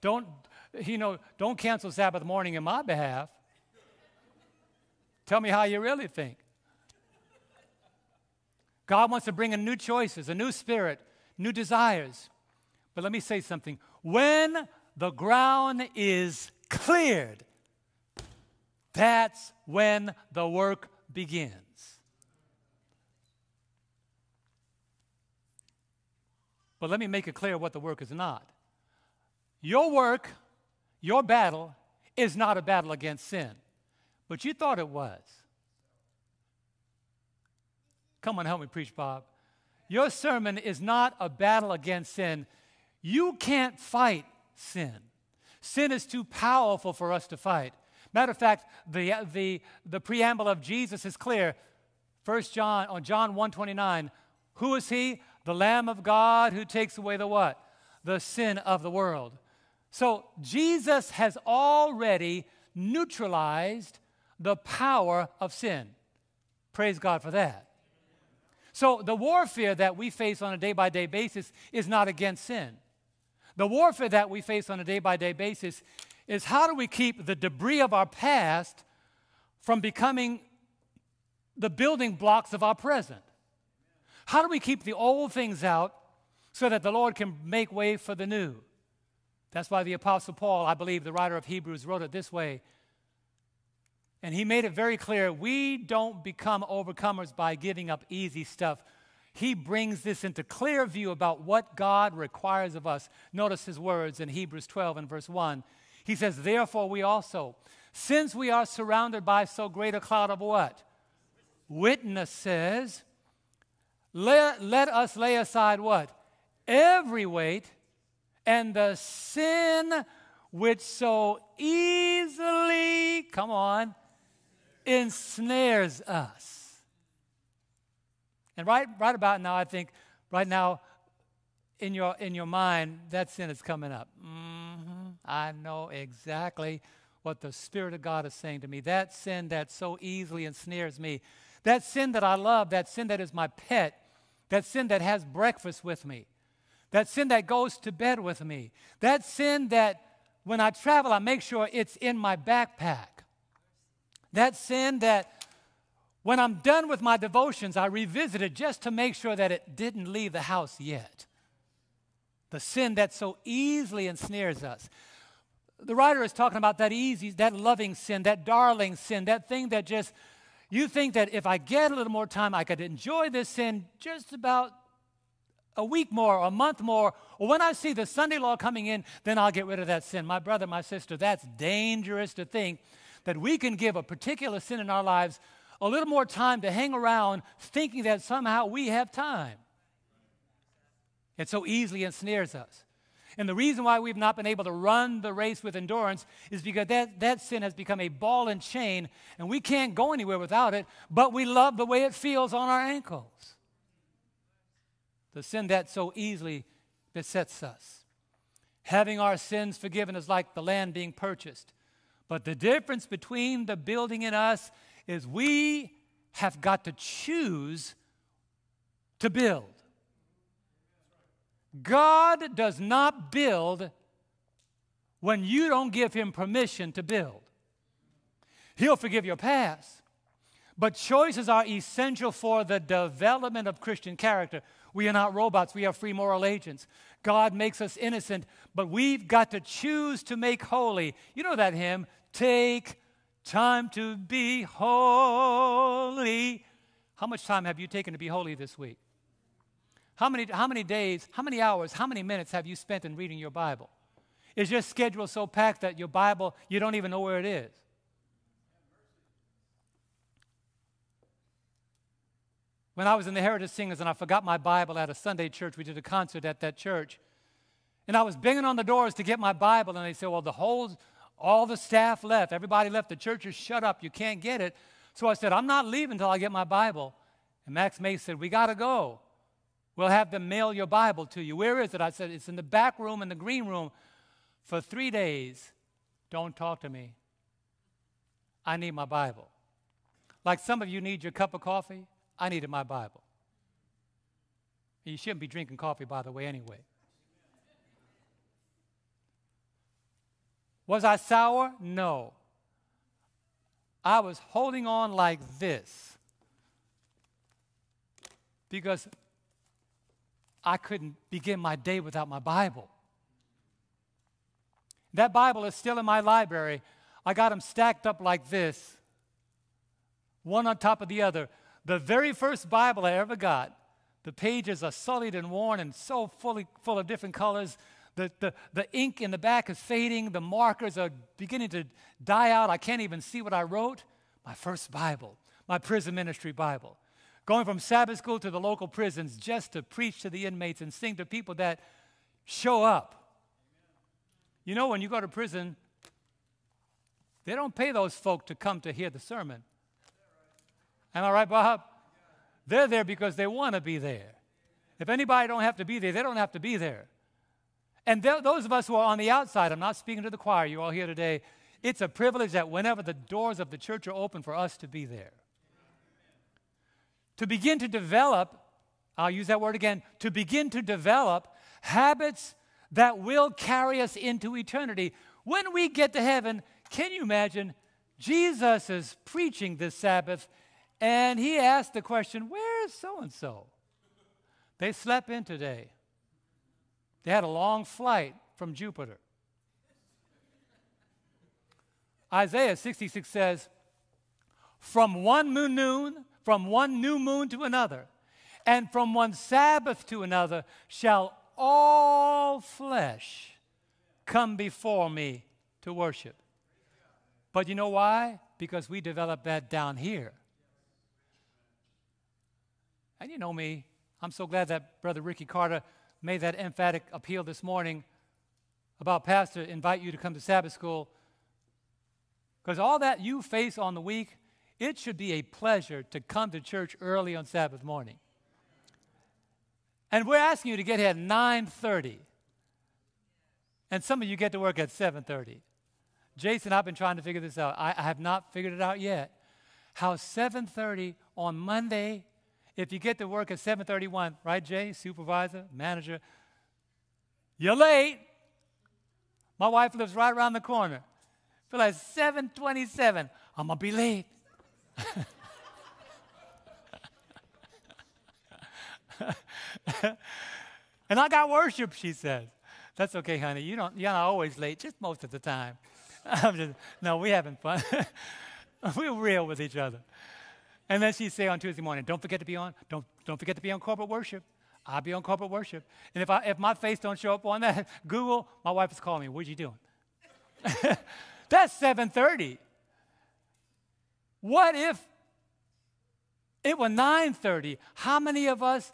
don't, you know, don't cancel Sabbath morning in my behalf. Tell me how you really think. God wants to bring in new choices, a new spirit, new desires. But let me say something. When the ground is cleared, that's when the work begins. But let me make it clear what the work is not. Your work, your battle, is not a battle against sin, but you thought it was. Come on, help me preach, Bob. Your sermon is not a battle against sin. You can't fight sin. Sin is too powerful for us to fight. Matter of fact, the, the, the preamble of Jesus is clear. First John, on John 129, who is he? The Lamb of God who takes away the what? The sin of the world. So Jesus has already neutralized the power of sin. Praise God for that. So the warfare that we face on a day by day basis is not against sin. The warfare that we face on a day by day basis is how do we keep the debris of our past from becoming the building blocks of our present? How do we keep the old things out so that the Lord can make way for the new? That's why the Apostle Paul, I believe the writer of Hebrews, wrote it this way. And he made it very clear we don't become overcomers by giving up easy stuff. He brings this into clear view about what God requires of us. Notice his words in Hebrews 12 and verse 1. He says, Therefore, we also, since we are surrounded by so great a cloud of what? Witnesses, let, let us lay aside what? Every weight and the sin which so easily, come on, ensnares us. And right, right about now, I think, right now, in your, in your mind, that sin is coming up. Mm-hmm. I know exactly what the Spirit of God is saying to me. That sin that so easily ensnares me, that sin that I love, that sin that is my pet, that sin that has breakfast with me, that sin that goes to bed with me, that sin that when I travel, I make sure it's in my backpack, that sin that when I'm done with my devotions, I revisit it just to make sure that it didn't leave the house yet the sin that so easily ensnares us. The writer is talking about that easy, that loving sin, that darling sin, that thing that just, you think that if I get a little more time, I could enjoy this sin just about a week more, a month more, or when I see the Sunday law coming in, then I'll get rid of that sin. My brother, my sister, that's dangerous to think that we can give a particular sin in our lives a little more time to hang around thinking that somehow we have time. It so easily ensnares us. And the reason why we've not been able to run the race with endurance is because that, that sin has become a ball and chain, and we can't go anywhere without it, but we love the way it feels on our ankles. The sin that so easily besets us. Having our sins forgiven is like the land being purchased. But the difference between the building and us is we have got to choose to build. God does not build when you don't give Him permission to build. He'll forgive your past, but choices are essential for the development of Christian character. We are not robots, we are free moral agents. God makes us innocent, but we've got to choose to make holy. You know that hymn, Take Time to Be Holy. How much time have you taken to be holy this week? How many, how many days, how many hours, how many minutes have you spent in reading your Bible? Is your schedule so packed that your Bible, you don't even know where it is? When I was in the Heritage Singers and I forgot my Bible at a Sunday church, we did a concert at that church. And I was banging on the doors to get my Bible, and they said, Well, the whole, all the staff left. Everybody left. The church is shut up. You can't get it. So I said, I'm not leaving until I get my Bible. And Max Mace said, We got to go. We'll have them mail your Bible to you. Where is it? I said, It's in the back room in the green room for three days. Don't talk to me. I need my Bible. Like some of you need your cup of coffee, I needed my Bible. You shouldn't be drinking coffee, by the way, anyway. Was I sour? No. I was holding on like this because I couldn't begin my day without my Bible. That Bible is still in my library. I got them stacked up like this, one on top of the other. The very first Bible I ever got, the pages are sullied and worn and so fully, full of different colors. The, the, the ink in the back is fading. The markers are beginning to die out. I can't even see what I wrote. My first Bible, my prison ministry Bible going from Sabbath school to the local prisons just to preach to the inmates and sing to people that show up. You know, when you go to prison, they don't pay those folk to come to hear the sermon. Am I right, Bob? They're there because they want to be there. If anybody don't have to be there, they don't have to be there. And th- those of us who are on the outside, I'm not speaking to the choir, you're all here today. It's a privilege that whenever the doors of the church are open for us to be there to begin to develop, I'll use that word again, to begin to develop habits that will carry us into eternity. When we get to heaven, can you imagine? Jesus is preaching this Sabbath, and he asked the question, Where's so and so? They slept in today. They had a long flight from Jupiter. Isaiah 66 says, From one moon noon from one new moon to another, and from one Sabbath to another, shall all flesh come before me to worship. But you know why? Because we developed that down here. And you know me, I'm so glad that Brother Ricky Carter made that emphatic appeal this morning about Pastor, invite you to come to Sabbath school. Because all that you face on the week, it should be a pleasure to come to church early on Sabbath morning. And we're asking you to get here at 9:30. And some of you get to work at 7:30. Jason, I've been trying to figure this out. I, I have not figured it out yet. How 7:30 on Monday, if you get to work at 7:31, right, Jay, supervisor, manager, you're late. My wife lives right around the corner. Feel like 7:27. I'm gonna be late. [LAUGHS] and I got worship, she says. That's okay, honey. You don't, you're not always late, just most of the time. [LAUGHS] I'm just, no, we're having fun. [LAUGHS] We're real with each other. And then she'd say on Tuesday morning, don't forget to be on, don't, don't forget to be on corporate worship. I'll be on corporate worship. And if, I, if my face don't show up on that [LAUGHS] Google, my wife is calling me, what are you doing? [LAUGHS] That's 7.30. What if it were 9:30? How many of us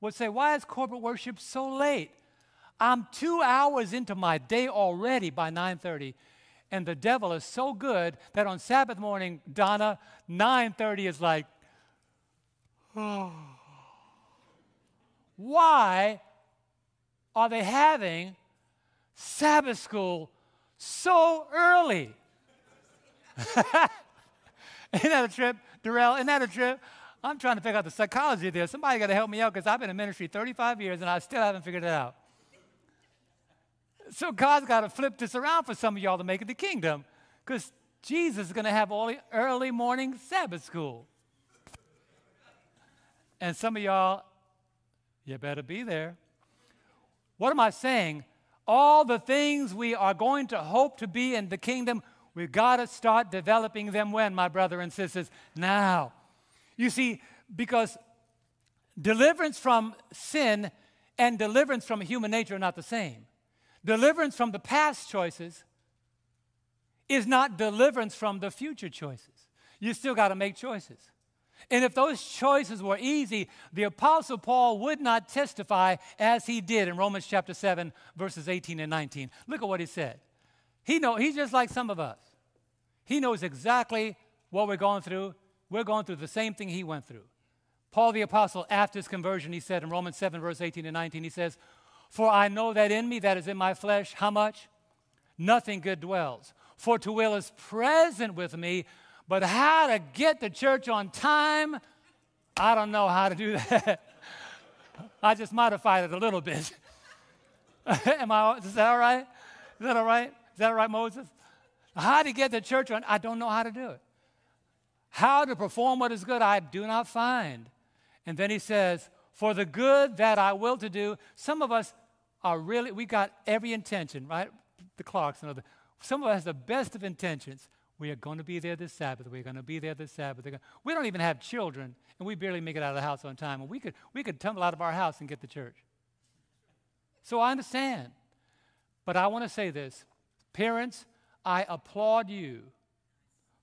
would say, "Why is corporate worship so late?" I'm 2 hours into my day already by 9:30. And the devil is so good that on Sabbath morning, Donna, 9:30 is like, oh. Why are they having Sabbath school so early? [LAUGHS] Isn't that a trip, Darrell? Isn't that a trip? I'm trying to figure out the psychology of there. Somebody got to help me out because I've been in ministry 35 years and I still haven't figured it out. So God's got to flip this around for some of y'all to make it the kingdom because Jesus is going to have all early morning Sabbath school. And some of y'all, you better be there. What am I saying? All the things we are going to hope to be in the kingdom, We've got to start developing them when, my brother and sisters? Now. You see, because deliverance from sin and deliverance from human nature are not the same. Deliverance from the past choices is not deliverance from the future choices. You still got to make choices. And if those choices were easy, the Apostle Paul would not testify as he did in Romans chapter 7, verses 18 and 19. Look at what he said. He know he's just like some of us. He knows exactly what we're going through. We're going through the same thing he went through. Paul the Apostle, after his conversion, he said in Romans 7, verse 18 and 19, he says, For I know that in me, that is in my flesh, how much? Nothing good dwells. For to will is present with me, but how to get to church on time, I don't know how to do that. [LAUGHS] I just modified it a little bit. [LAUGHS] Am I, is that all right? Is that all right? Is that all right, Moses? How to get to church on, I don't know how to do it. How to perform what is good, I do not find. And then he says, For the good that I will to do, some of us are really, we got every intention, right? The Clarks and other. Some of us the best of intentions. We are going to be there this Sabbath. We're going to be there this Sabbath. We don't even have children, and we barely make it out of the house on time. And we could, we could tumble out of our house and get to church. So I understand. But I want to say this parents, I applaud you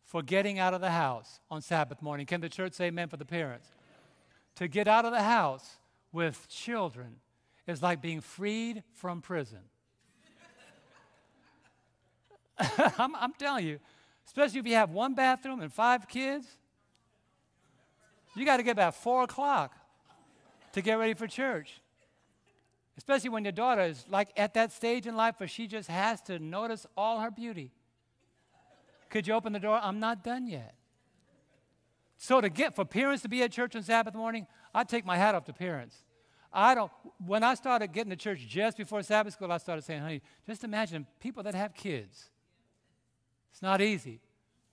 for getting out of the house on Sabbath morning. Can the church say amen for the parents? To get out of the house with children is like being freed from prison. [LAUGHS] I'm, I'm, telling you, especially if you have one bathroom and five kids, you got to get about four o'clock to get ready for church. Especially when your daughter is like at that stage in life where she just has to notice all her beauty. Could you open the door? I'm not done yet. So to get for parents to be at church on Sabbath morning, I take my hat off to parents. I don't. When I started getting to church just before Sabbath school, I started saying, "Honey, just imagine people that have kids. It's not easy.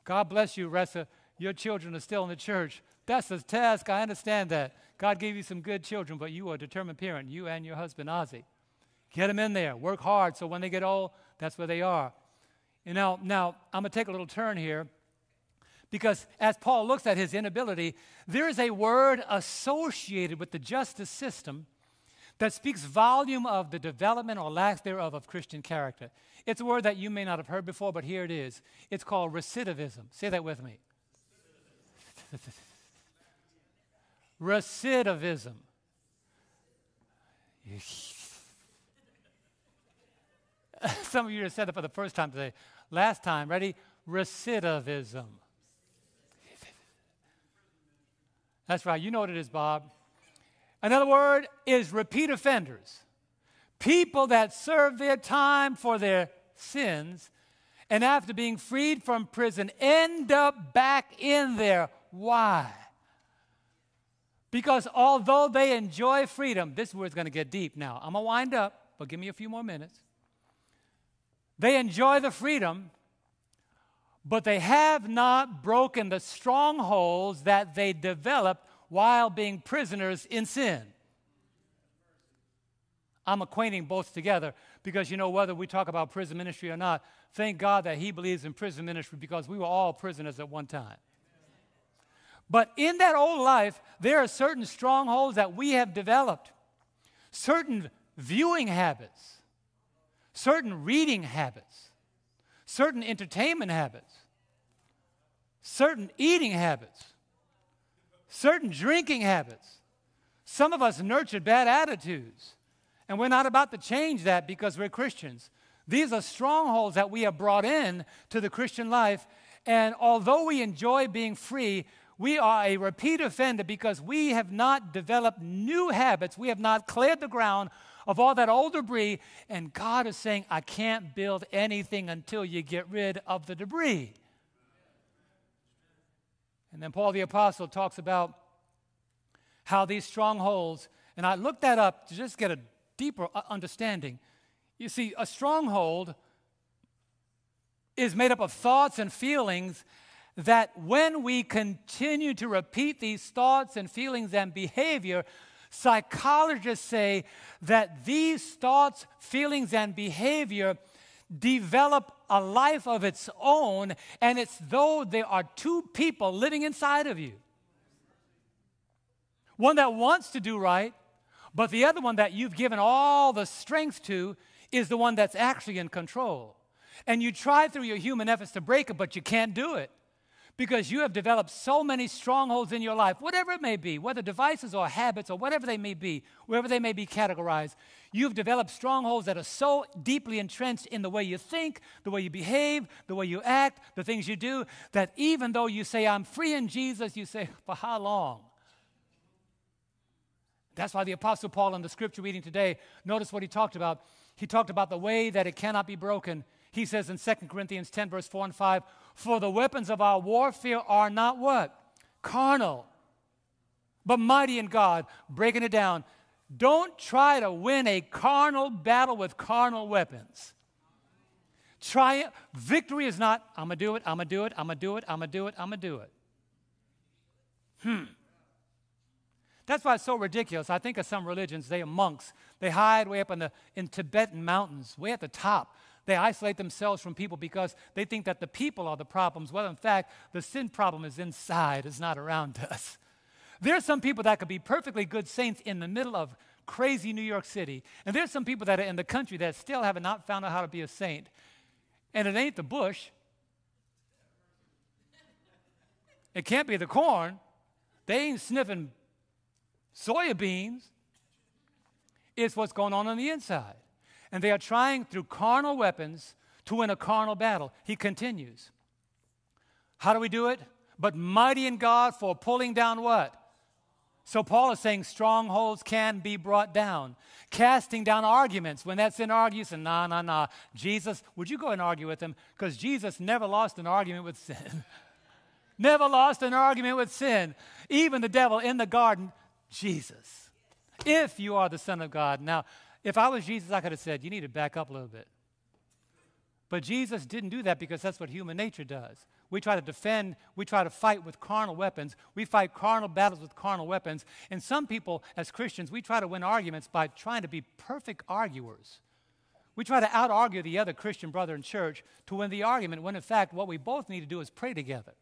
God bless you, Ressa. Your children are still in the church. That's a task. I understand that. God gave you some good children, but you are a determined parent. You and your husband, Ozzy. Get them in there. Work hard so when they get old, that's where they are. You know, now I'm to take a little turn here because as Paul looks at his inability, there is a word associated with the justice system that speaks volume of the development or lack thereof of Christian character. It's a word that you may not have heard before, but here it is. It's called recidivism. Say that with me. [LAUGHS] recidivism. [LAUGHS] Some of you have said it for the first time today. Last time, ready? Recidivism. That's right. You know what it is, Bob. Another word is repeat offenders. People that serve their time for their sins and after being freed from prison end up back in there. Why? Because although they enjoy freedom, this word's going to get deep now. I'm going to wind up, but give me a few more minutes. They enjoy the freedom, but they have not broken the strongholds that they developed while being prisoners in sin. I'm acquainting both together because you know whether we talk about prison ministry or not, thank God that he believes in prison ministry because we were all prisoners at one time. But in that old life, there are certain strongholds that we have developed, certain viewing habits, certain reading habits, certain entertainment habits, certain eating habits, certain drinking habits. Some of us nurtured bad attitudes, and we're not about to change that because we're Christians. These are strongholds that we have brought in to the Christian life, and although we enjoy being free, we are a repeat offender because we have not developed new habits. We have not cleared the ground of all that old debris. And God is saying, I can't build anything until you get rid of the debris. And then Paul the Apostle talks about how these strongholds, and I looked that up to just get a deeper understanding. You see, a stronghold is made up of thoughts and feelings that when we continue to repeat these thoughts and feelings and behavior, Psychologists say that these thoughts, feelings, and behavior develop a life of its own, and it's though there are two people living inside of you one that wants to do right, but the other one that you've given all the strength to is the one that's actually in control. And you try through your human efforts to break it, but you can't do it because you have developed so many strongholds in your life, whatever it may be, whether devices or habits or whatever they may be, wherever they may be categorized, you've developed strongholds that are so deeply entrenched in the way you think, the way you behave, the way you act, the things you do, that even though you say, I'm free in Jesus, you say, for how long? That's why the Apostle Paul in the scripture reading today, notice what he talked about. He talked about the way that it cannot be broken. He says in 2 Corinthians 10, verse 4 and 5, For the weapons of our warfare are not what? Carnal, but mighty in God, breaking it down. Don't try to win a carnal battle with carnal weapons. Try it. Victory is not, I'm going to do it, I'm going to do it, I'm going to do it, I'm going to do it, I'm going to do it. Hmm. That's why it's so ridiculous. I think of some religions, they are monks. They hide way up in the in Tibetan mountains, way at the top. They isolate themselves from people because they think that the people are the problems. Well, in fact, the sin problem is inside, it's not around [LAUGHS] us. There are some people that could be perfectly good saints in the middle of crazy New York City, and there's some people that are in the country that still have not found out how to be a saint. And it ain't the bush. It can't be the corn. They ain't sniffing soybeans. It's what's going on on the inside. And they are trying through carnal weapons to win a carnal battle. He continues. How do we do it? But mighty in God for pulling down what? So Paul is saying strongholds can be brought down. Casting down arguments. When that sin argues, and nah, nah, nah. Jesus, would you go and argue with him? Because Jesus never lost an argument with sin. [LAUGHS] never lost an argument with sin. Even the devil in the garden, Jesus. If you are the Son of God. Now, if I was Jesus, I could have said, you need to back up a little bit. But Jesus didn't do that because that's what human nature does. We try to defend, we try to fight with carnal weapons. We fight carnal battles with carnal weapons. And some people, as Christians, we try to win arguments by trying to be perfect arguers. We try to out argue the other Christian brother in church to win the argument, when in fact, what we both need to do is pray together.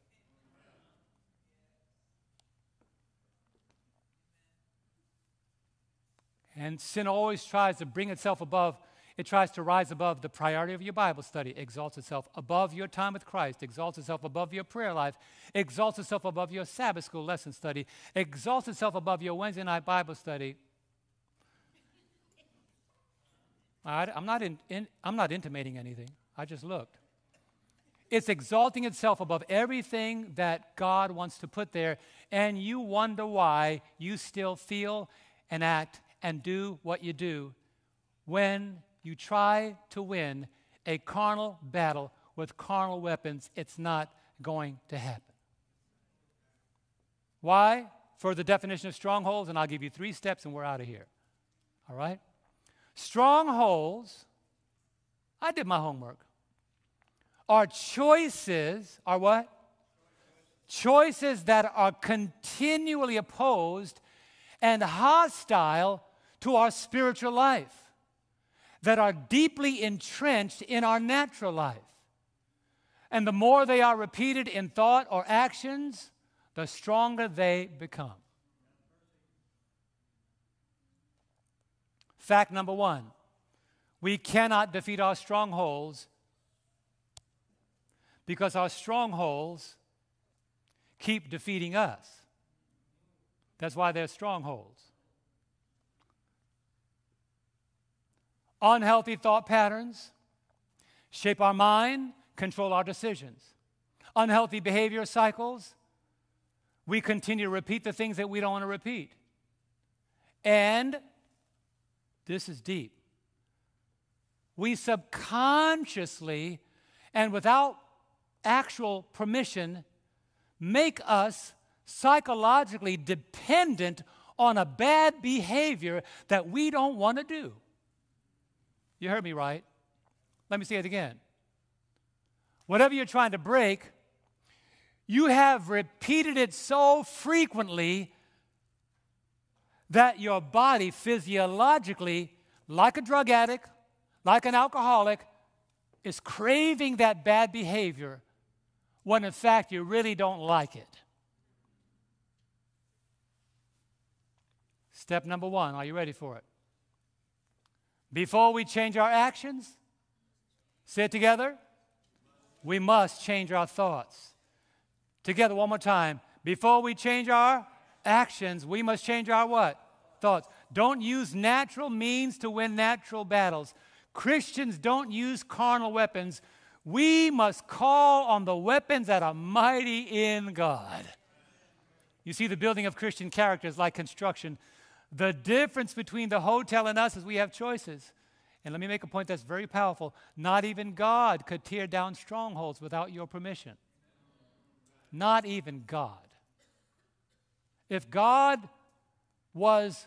And sin always tries to bring itself above it tries to rise above the priority of your Bible study, exalts itself above your time with Christ, exalts itself above your prayer life, exalts itself above your Sabbath school lesson study, exalts itself above your Wednesday night Bible study. I, am not in, in, I'm not intimating anything. I just looked. It's exalting itself above everything that God wants to put there, and you wonder why you still feel and act and do what you do when you try to win a carnal battle with carnal weapons, it's not going to happen. Why? For the definition of strongholds, and I'll give you three steps and we're out of here. All right? Strongholds, I did my homework, Our choices, are what? Choices that are continually opposed and hostile to our spiritual life that are deeply entrenched in our natural life. And the more they are repeated in thought or actions, the stronger they become. Fact number one we cannot defeat our strongholds because our strongholds keep defeating us. That's why they're strongholds. Unhealthy thought patterns shape our mind, control our decisions. Unhealthy behavior cycles, we continue to repeat the things that we don't want to repeat. And this is deep. We subconsciously and without actual permission make us psychologically dependent on a bad behavior that we don't want to do. You heard me right. Let me say it again. Whatever you're trying to break, you have repeated it so frequently that your body physiologically, like a drug addict, like an alcoholic, is craving that bad behavior when in fact you really don't like it. Step number one, are you ready for it? Before we change our actions, say it together, we must change our thoughts. Together, one more time. Before we change our actions, we must change our what? Thoughts. Don't use natural means to win natural battles. Christians don't use carnal weapons. We must call on the weapons that are mighty in God. You see, the building of Christian character is like construction The difference between the hotel and us is we have choices. And let me make a point that's very powerful. Not even God could tear down strongholds without your permission. Not even God. If God was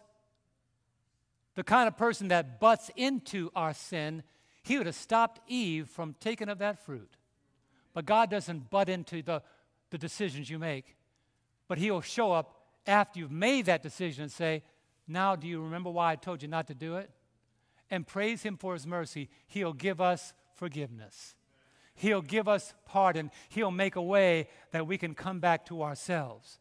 the kind of person that butts into our sin, he would have stopped Eve from taking of that fruit. But God doesn't butt into the, the decisions you make. But he'll show up after you've made that decision and say, Now, do you remember why I told you not to do it? And praise him for his mercy. He'll give us forgiveness. He'll give us pardon. He'll make a way that we can come back to ourselves.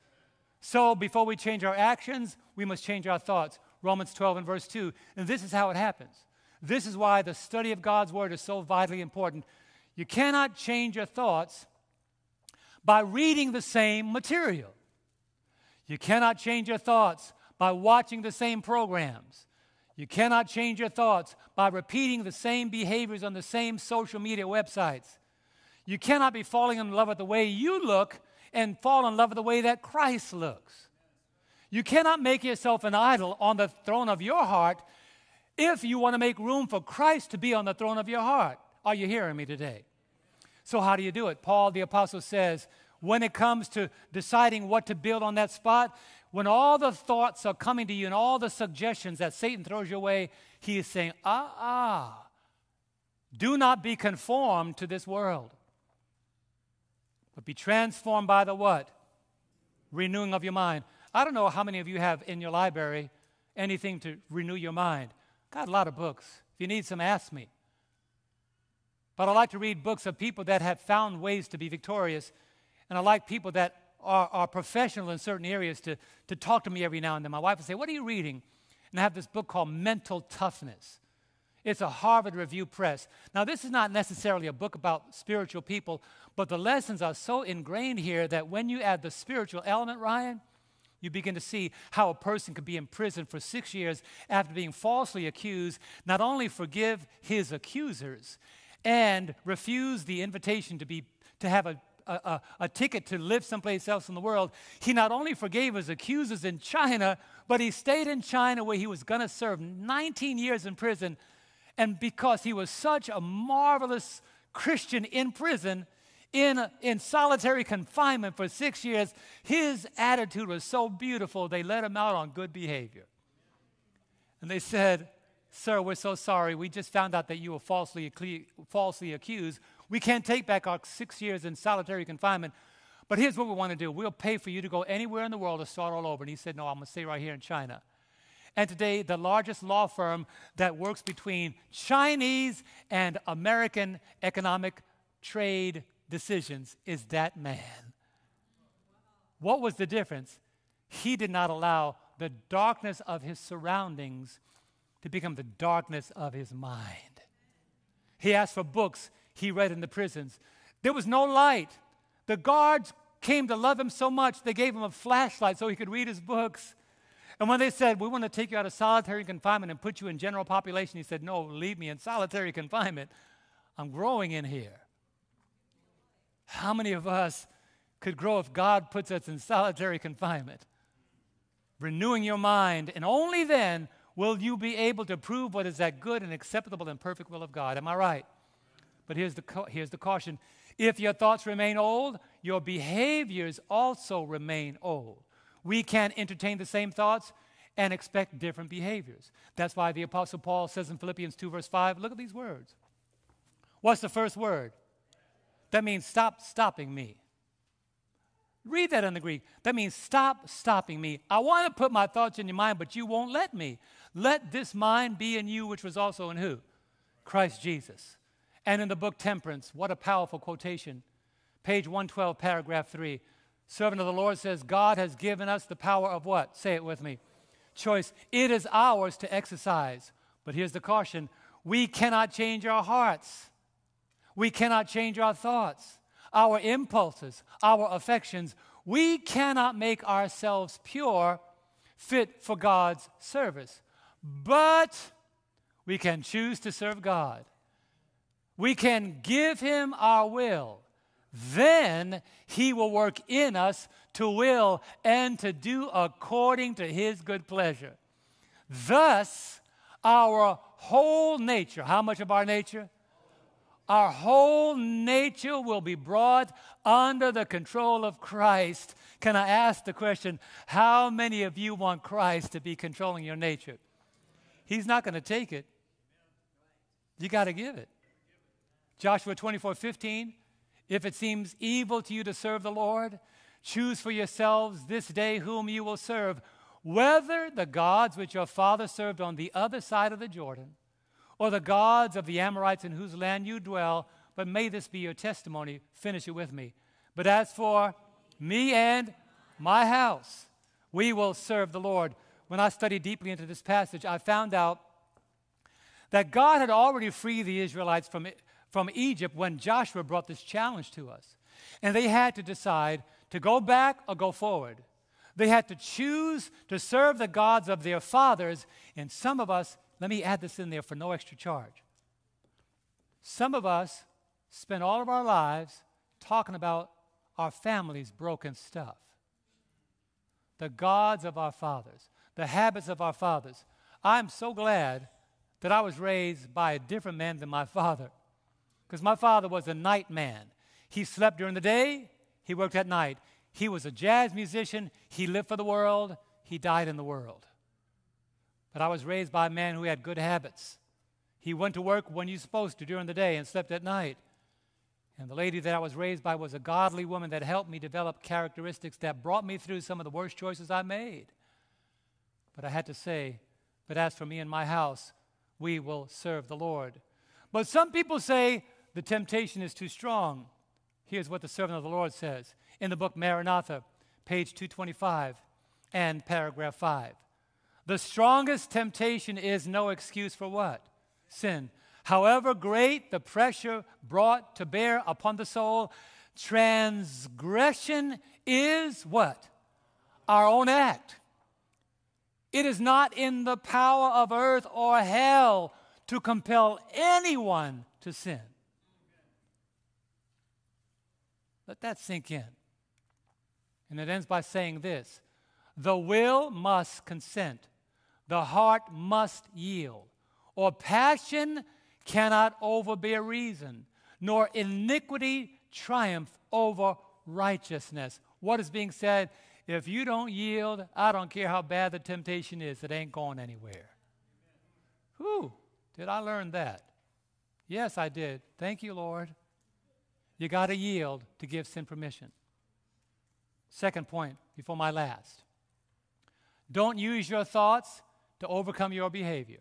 So, before we change our actions, we must change our thoughts. Romans 12 and verse 2. And this is how it happens. This is why the study of God's Word is so vitally important. You cannot change your thoughts by reading the same material. You cannot change your thoughts by watching the same programs. You cannot change your thoughts by repeating the same behaviors on the same social media websites. You cannot be falling in love with the way you look and fall in love with the way that Christ looks. You cannot make yourself an idol on the throne of your heart if you want to make room for Christ to be on the throne of your heart. Are you hearing me today? So, how do you do it? Paul the Apostle says, when it comes to deciding what to build on that spot, when all the thoughts are coming to you and all the suggestions that Satan throws your way, he is saying, ah, ah, do not be conformed to this world, but be transformed by the what? Renewing of your mind. I don't know how many of you have in your library anything to renew your mind. Got a lot of books. If you need some, ask me. But I like to read books of people that have found ways to be victorious. And I like people that are, are professional in certain areas to, to talk to me every now and then. My wife will say, What are you reading? And I have this book called Mental Toughness. It's a Harvard Review Press. Now, this is not necessarily a book about spiritual people, but the lessons are so ingrained here that when you add the spiritual element, Ryan, you begin to see how a person could be in prison for six years after being falsely accused, not only forgive his accusers and refuse the invitation to, be, to have a, a, a ticket to live someplace else in the world, he not only forgave his accusers in China, but he stayed in China where he was going to serve 19 years in prison. And because he was such a marvelous Christian in prison, in, in solitary confinement for six years, his attitude was so beautiful, they let him out on good behavior. And they said, Sir, we're so sorry. We just found out that you were falsely, falsely accused. We can't take back our six years in solitary confinement. But here's what we want to do we'll pay for you to go anywhere in the world to start all over. And he said, No, I'm going to stay right here in China. And today, the largest law firm that works between Chinese and American economic trade decisions is that man. What was the difference? He did not allow the darkness of his surroundings to become the darkness of his mind. He asked for books he read in the prisons. There was no light. The guards came to love him so much, they gave him a flashlight so he could read his books. And when they said, We want to take you out of solitary confinement and put you in general population, he said, No, leave me in solitary confinement. I'm growing in here. How many of us could grow if God puts us in solitary confinement? Renewing your mind, and only then will you be able to prove what is that good and acceptable and perfect will of God. Am I right? But here's the, here's the caution if your thoughts remain old, your behaviors also remain old. We can't entertain the same thoughts and expect different behaviors. That's why the Apostle Paul says in Philippians 2, verse 5, look at these words. What's the first word? That means stop stopping me. Read that in the Greek. That means stop stopping me. I want to put my thoughts in your mind, but you won't let me. Let this mind be in you, which was also in who? Christ Jesus. And in the book Temperance, what a powerful quotation. Page 112, paragraph 3. Servant of the Lord says, God has given us the power of what? Say it with me. Choice. It is ours to exercise. But here's the caution we cannot change our hearts. We cannot change our thoughts, our impulses, our affections. We cannot make ourselves pure, fit for God's service. But we can choose to serve God. We can give Him our will. Then He will work in us to will and to do according to His good pleasure. Thus, our whole nature, how much of our nature? Our whole nature will be brought under the control of Christ. Can I ask the question, how many of you want Christ to be controlling your nature? He's not going to take it. You got to give it. Joshua 24 15. If it seems evil to you to serve the Lord, choose for yourselves this day whom you will serve, whether the gods which your father served on the other side of the Jordan, or the gods of the Amorites in whose land you dwell. But may this be your testimony. Finish it with me. But as for me and my house, we will serve the Lord. When I studied deeply into this passage, I found out that God had already freed the Israelites from, from Egypt when Joshua brought this challenge to us. And they had to decide to go back or go forward. They had to choose to serve the gods of their fathers. And some of us, let me add this in there for no extra charge. Some of us spend all of our lives talking about our family's broken stuff. The gods of our fathers, the habits of our fathers. I'm so glad that I was raised by a different man than my father. Because my father was a night man. He slept during the day, he worked at night. He was a jazz musician. He lived for the world. He died in the world. But I was raised by a man who had good habits. He went to work when you're supposed to during the day and slept at night. And the lady that I was raised by was a godly woman that helped me develop characteristics that brought me through some of the worst choices I made. But I had to say, but as for me and my house, we will serve the Lord. But some people say the temptation is too strong. Here's what the servant of the Lord says in the book Maranatha, page 225 and paragraph 5. The strongest temptation is no excuse for what? Sin. However great the pressure brought to bear upon the soul, transgression is what? Our own act. It is not in the power of earth or hell to compel anyone to sin. Let that sink in. And it ends by saying this The will must consent, the heart must yield, or passion cannot overbear reason, nor iniquity triumph over righteousness. What is being said? If you don't yield, I don't care how bad the temptation is, it ain't going anywhere. Whew, did I learn that? Yes, I did. Thank you, Lord. You got to yield to give sin permission. Second point, before my last. Don't use your thoughts to overcome your behavior.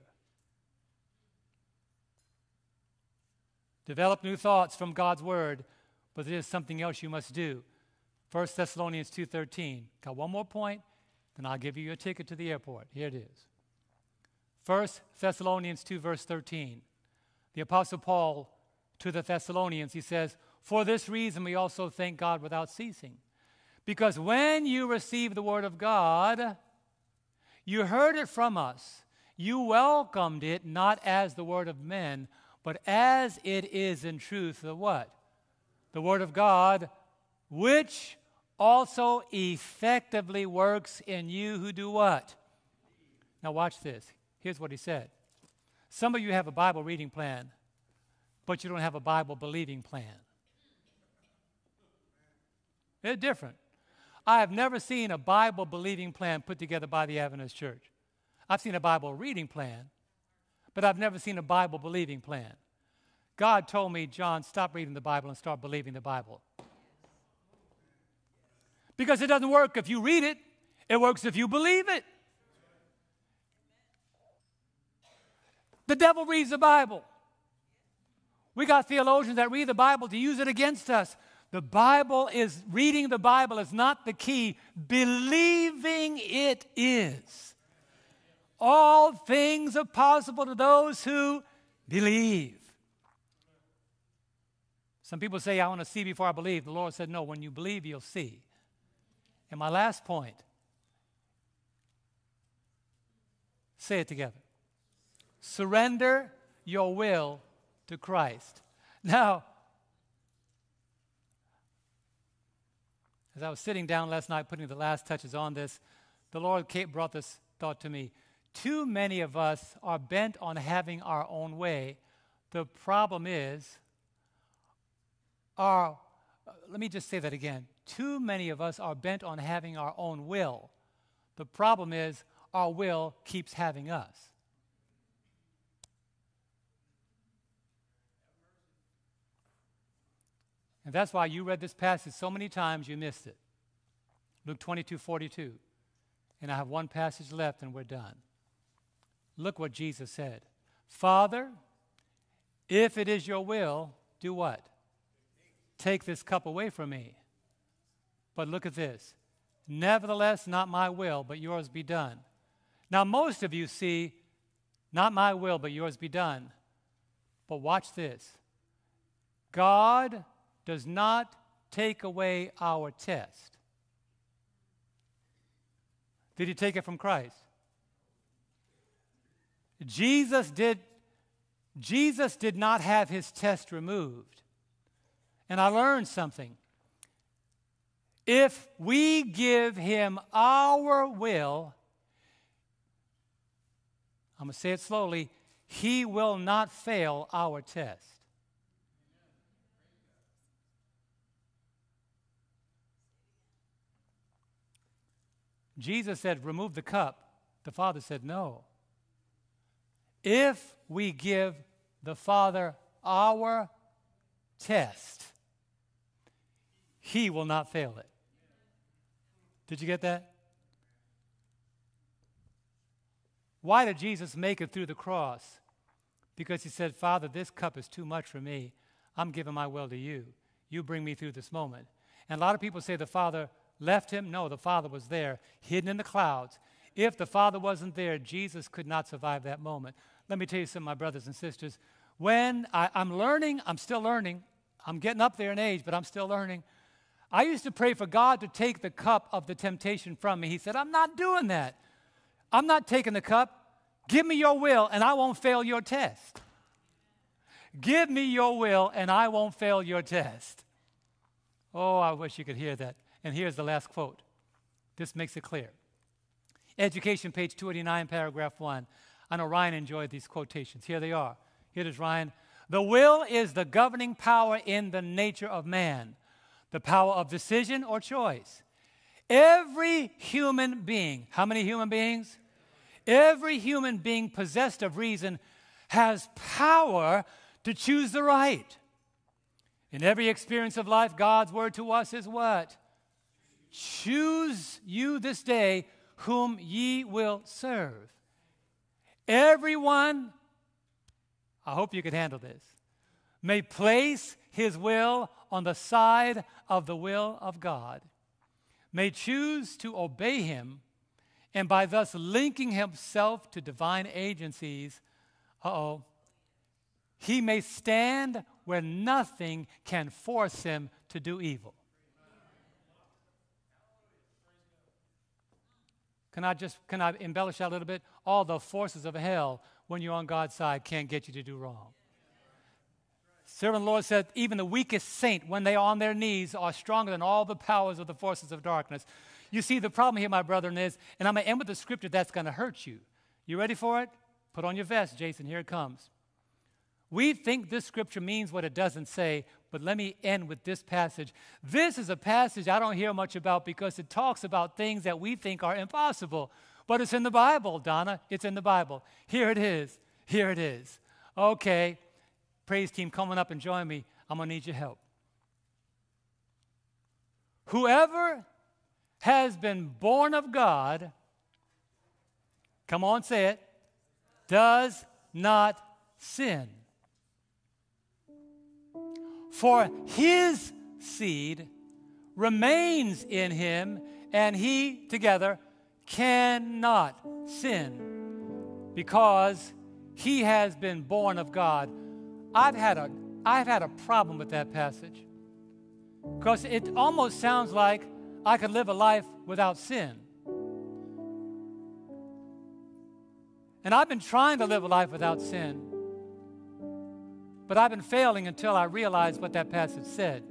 Develop new thoughts from God's word, but there is something else you must do. 1 Thessalonians 2:13. Got one more point, then I'll give you your ticket to the airport. Here it is. 1 Thessalonians 2 verse 13. The apostle Paul to the Thessalonians, he says, for this reason, we also thank God without ceasing. Because when you received the Word of God, you heard it from us. You welcomed it not as the Word of men, but as it is in truth the what? The Word of God, which also effectively works in you who do what? Now, watch this. Here's what he said. Some of you have a Bible reading plan, but you don't have a Bible believing plan. It's different. I have never seen a Bible believing plan put together by the Adventist Church. I've seen a Bible reading plan, but I've never seen a Bible believing plan. God told me, John, stop reading the Bible and start believing the Bible. Because it doesn't work if you read it, it works if you believe it. The devil reads the Bible. We got theologians that read the Bible to use it against us. The Bible is, reading the Bible is not the key, believing it is. All things are possible to those who believe. Some people say, I want to see before I believe. The Lord said, No, when you believe, you'll see. And my last point say it together surrender your will to Christ. Now, As I was sitting down last night putting the last touches on this, the Lord Kate brought this thought to me. Too many of us are bent on having our own way. The problem is, our, uh, let me just say that again. Too many of us are bent on having our own will. The problem is, our will keeps having us. And that's why you read this passage so many times you missed it. Luke 22 42. And I have one passage left and we're done. Look what Jesus said Father, if it is your will, do what? Take this cup away from me. But look at this. Nevertheless, not my will, but yours be done. Now, most of you see, not my will, but yours be done. But watch this God does not take away our test. Did he take it from Christ? Jesus did Jesus did not have his test removed. And I learned something. If we give him our will, I'm going to say it slowly, he will not fail our test. Jesus said, Remove the cup. The Father said, No. If we give the Father our test, He will not fail it. Did you get that? Why did Jesus make it through the cross? Because he said, Father, this cup is too much for me. I'm giving my will to you. You bring me through this moment. And a lot of people say the Father left him? No, the Father was there, hidden in the clouds. If the Father wasn't there, Jesus could not survive that moment. Let me tell you something, my brothers and sisters. When I, am learning, I'm still learning. I'm getting up there in age, but I'm still learning. I used to pray for God to take the cup of the temptation from me. He said, I'm not doing that. I'm not taking the cup. Give me your will, and I won't fail your test. Give me your will, and I won't fail your test. Oh, I wish you could hear that. And here's the last quote. This makes it clear. Education, page 289, paragraph 1. I know Ryan enjoyed these quotations. Here they are. Here is, Ryan. The will is the governing power in the nature of man, the power of decision or choice. Every human being, how many human beings? Every human being possessed of reason has power to choose the right. In every experience of life, God's word to us is what? Choose you this day whom ye will serve. Everyone, I hope you can handle this, may place his will on the side of the will of God, may choose to obey him, and by thus linking himself to divine agencies, oh, he may stand where nothing can force him to do evil. Can I just can I embellish that a little bit? All the forces of hell, when you're on God's side, can't get you to do wrong. Servant Lord said, even the weakest saint, when they are on their knees, are stronger than all the powers of the forces of darkness. You see, the problem here, my brethren, is, and I'm going to end with a scripture that's going to hurt you. You ready for it? Put on your vest, Jason. Here it comes. We think this scripture means what it doesn't say, but let me end with this passage. This is a passage I don't hear much about because it talks about things that we think are impossible. But it's in the Bible, Donna. It's in the Bible. Here it is. Here it is. Okay, praise team, coming up and join me. I'm going to need your help. Whoever has been born of God, come on, say it, does not sin. For his seed remains in him, and he together cannot sin because he has been born of God. I've had a, I've had a problem with that passage because it almost sounds like I could live a life without sin. And I've been trying to live a life without sin. But I've been failing until I realized what that passage said.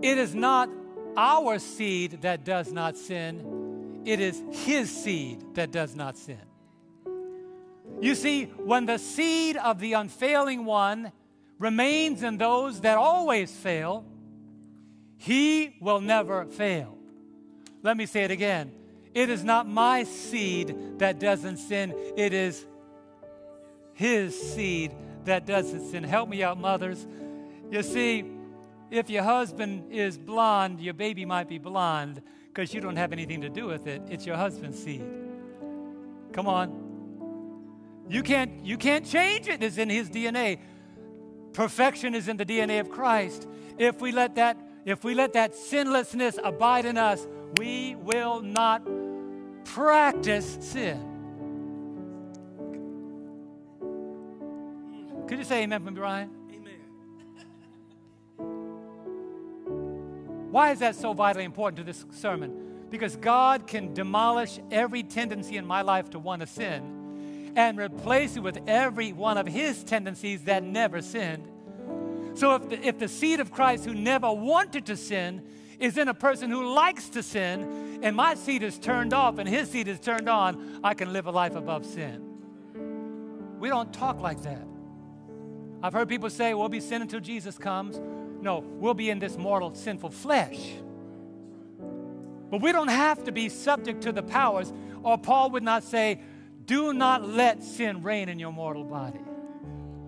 It is not our seed that does not sin, it is his seed that does not sin. You see, when the seed of the unfailing one remains in those that always fail, he will never fail. Let me say it again. It is not my seed that doesn't sin, it is his seed that doesn't sin. Help me out, mothers. You see, if your husband is blonde, your baby might be blonde because you don't have anything to do with it. It's your husband's seed. Come on. You can't, you can't change it. It's in his DNA. Perfection is in the DNA of Christ. If we let that, if we let that sinlessness abide in us, we will not practice sin. Could you say amen for me, Brian? Amen. Why is that so vitally important to this sermon? Because God can demolish every tendency in my life to want to sin and replace it with every one of His tendencies that never sinned. So if the, if the seed of Christ who never wanted to sin is in a person who likes to sin, and my seed is turned off and his seed is turned on, I can live a life above sin. We don't talk like that. I've heard people say, we'll be sin until Jesus comes. No, we'll be in this mortal, sinful flesh. But we don't have to be subject to the powers, or Paul would not say, do not let sin reign in your mortal body.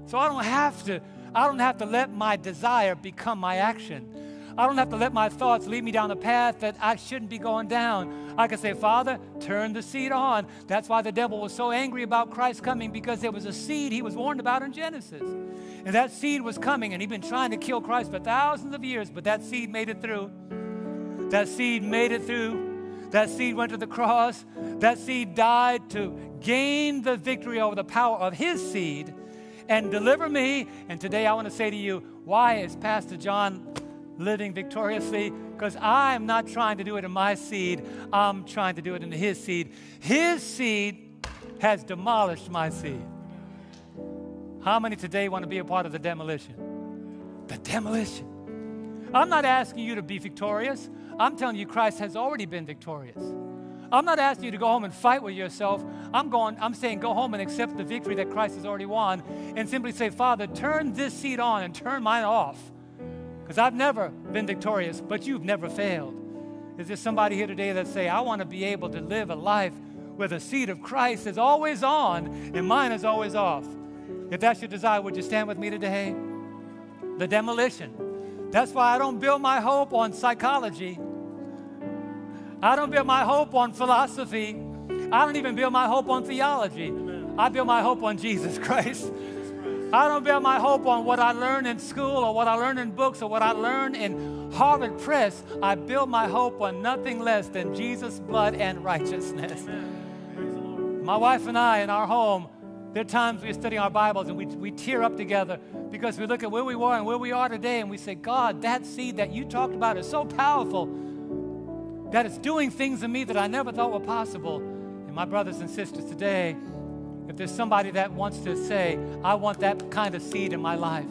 So I don't have to, I don't have to let my desire become my action. I don't have to let my thoughts lead me down a path that I shouldn't be going down. I can say, Father, turn the seed on. That's why the devil was so angry about Christ coming because there was a seed he was warned about in Genesis. And that seed was coming, and he'd been trying to kill Christ for thousands of years, but that seed made it through. That seed made it through. That seed went to the cross. That seed died to gain the victory over the power of his seed and deliver me. And today I want to say to you, why is Pastor John living victoriously? Because I'm not trying to do it in my seed, I'm trying to do it in his seed. His seed has demolished my seed. How many today want to be a part of the demolition? The demolition. I'm not asking you to be victorious. I'm telling you, Christ has already been victorious. I'm not asking you to go home and fight with yourself. I'm going, I'm saying go home and accept the victory that Christ has already won and simply say, Father, turn this seed on and turn mine off. Because I've never been victorious, but you've never failed. Is there somebody here today that say, I want to be able to live a life where the seed of Christ is always on and mine is always off? If that's your desire, would you stand with me today? The demolition. That's why I don't build my hope on psychology. I don't build my hope on philosophy. I don't even build my hope on theology. I build my hope on Jesus [LAUGHS] Christ. I don't build my hope on what I learned in school or what I learned in books or what I learned in Harvard Press. I build my hope on nothing less than Jesus' blood and righteousness. My wife and I in our home there are times we study our Bibles and we, we tear up together because we look at where we were and where we are today and we say, God, that seed that you talked about is so powerful that it's doing things in me that I never thought were possible. And my brothers and sisters, today, if there's somebody that wants to say, I want that kind of seed in my life,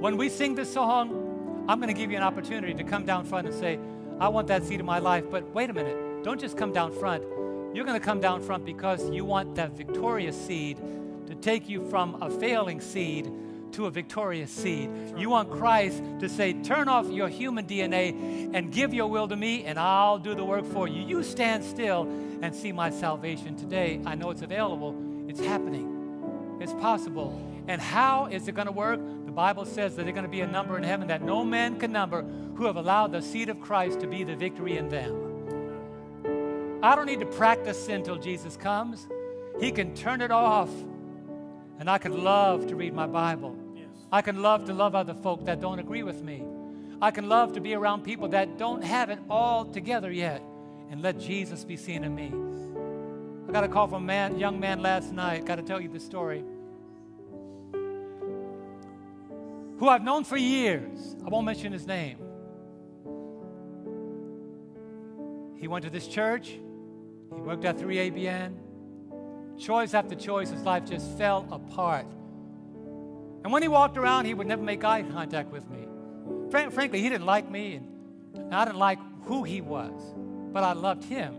when we sing this song, I'm going to give you an opportunity to come down front and say, I want that seed in my life. But wait a minute, don't just come down front you're going to come down front because you want that victorious seed to take you from a failing seed to a victorious seed. You want Christ to say, Turn off your human DNA and give your will to me, and I'll do the work for you. You stand still and see my salvation today. I know it's available, it's happening, it's possible. And how is it going to work? The Bible says that there's going to be a number in heaven that no man can number who have allowed the seed of Christ to be the victory in them. I don't need to practice sin until Jesus comes. He can turn it off. And I could love to read my Bible. I can love to love other folk that don't agree with me. I can love to be around people that don't have it all together yet and let Jesus be seen in me. I got a call from a man, young man last night. Got to tell you the story. Who I've known for years. I won't mention his name. He went to this church. He worked at 3ABN. Choice after choice, his life just fell apart. And when he walked around, he would never make eye contact with me. Fran- frankly, he didn't like me, and I didn't like who he was. but I loved him.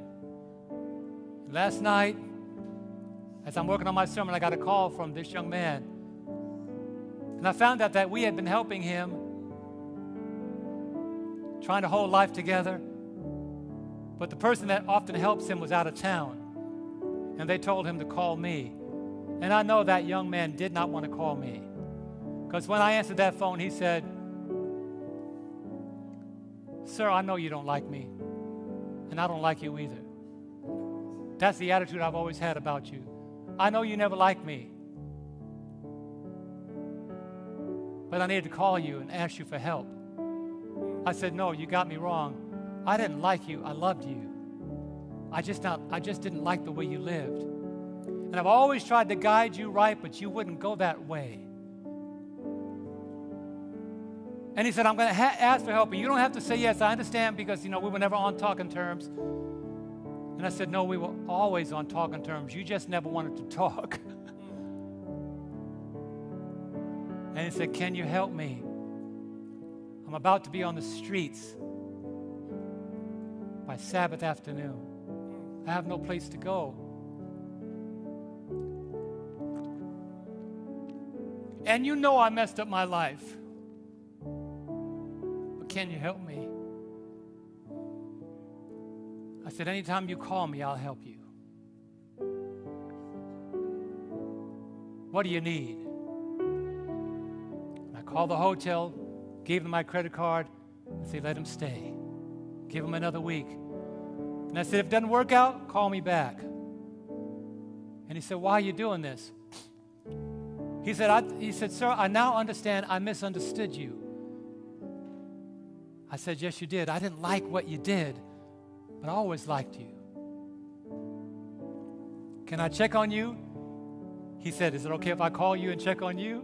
Last night, as I'm working on my sermon, I got a call from this young man. And I found out that we had been helping him, trying to hold life together. But the person that often helps him was out of town. And they told him to call me. And I know that young man did not want to call me. Because when I answered that phone, he said, Sir, I know you don't like me, and I don't like you either. That's the attitude I've always had about you. I know you never liked me, but I needed to call you and ask you for help. I said, No, you got me wrong. I didn't like you, I loved you. I just, not, I just didn't like the way you lived. And I've always tried to guide you right, but you wouldn't go that way. And he said, I'm going to ha- ask for help. And you don't have to say yes. I understand because, you know, we were never on talking terms. And I said, No, we were always on talking terms. You just never wanted to talk. [LAUGHS] and he said, Can you help me? I'm about to be on the streets by Sabbath afternoon. I have no place to go. And you know I messed up my life. Can you help me? I said, Anytime you call me, I'll help you. What do you need? I called the hotel, gave them my credit card, and said, Let him stay. Give him another week. And I said, If it doesn't work out, call me back. And he said, Why are you doing this? He said, I, he said, Sir, I now understand I misunderstood you. I said, Yes, you did. I didn't like what you did, but I always liked you. Can I check on you? He said, Is it okay if I call you and check on you?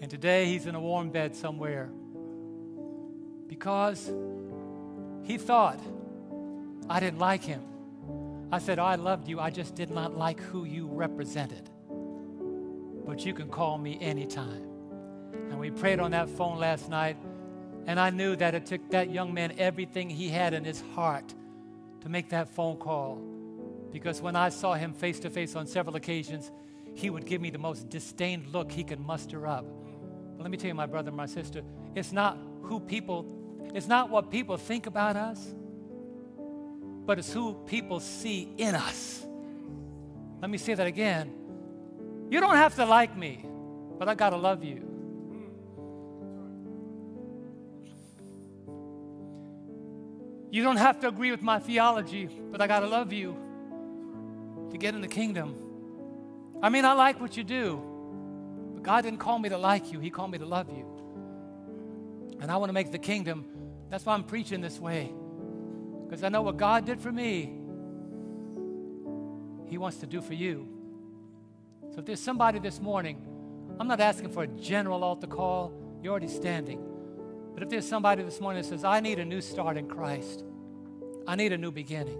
And today he's in a warm bed somewhere because he thought I didn't like him. I said, oh, I loved you, I just did not like who you represented. But you can call me anytime. And we prayed on that phone last night, and I knew that it took that young man everything he had in his heart to make that phone call. Because when I saw him face to face on several occasions, he would give me the most disdained look he could muster up. But let me tell you, my brother and my sister, it's not who people, it's not what people think about us but it's who people see in us. Let me say that again. You don't have to like me, but I got to love you. You don't have to agree with my theology, but I got to love you to get in the kingdom. I mean, I like what you do, but God didn't call me to like you, He called me to love you. And I want to make the kingdom. That's why I'm preaching this way because I know what God did for me, He wants to do for you. So if there's somebody this morning, I'm not asking for a general altar call, you're already standing. But if there's somebody this morning that says, I need a new start in Christ, I need a new beginning.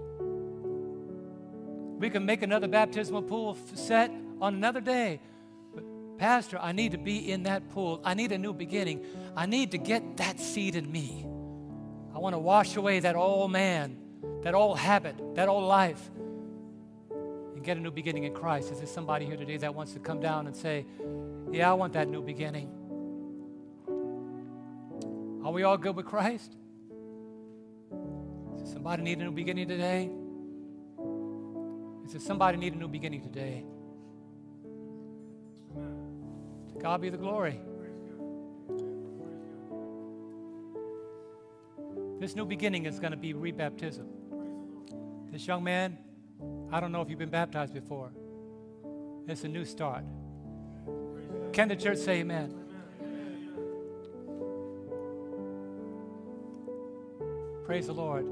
We can make another baptismal pool set on another day. But, Pastor, I need to be in that pool. I need a new beginning. I need to get that seed in me. I want to wash away that old man, that old habit, that old life, and get a new beginning in Christ. Is there somebody here today that wants to come down and say, Yeah, I want that new beginning? Are we all good with Christ? Does somebody need a new beginning today? There somebody need a new beginning today? To God be the glory. This new beginning is going to be rebaptism. This young man, I don't know if you've been baptized before. It's a new start. Can the church say amen? Praise the Lord.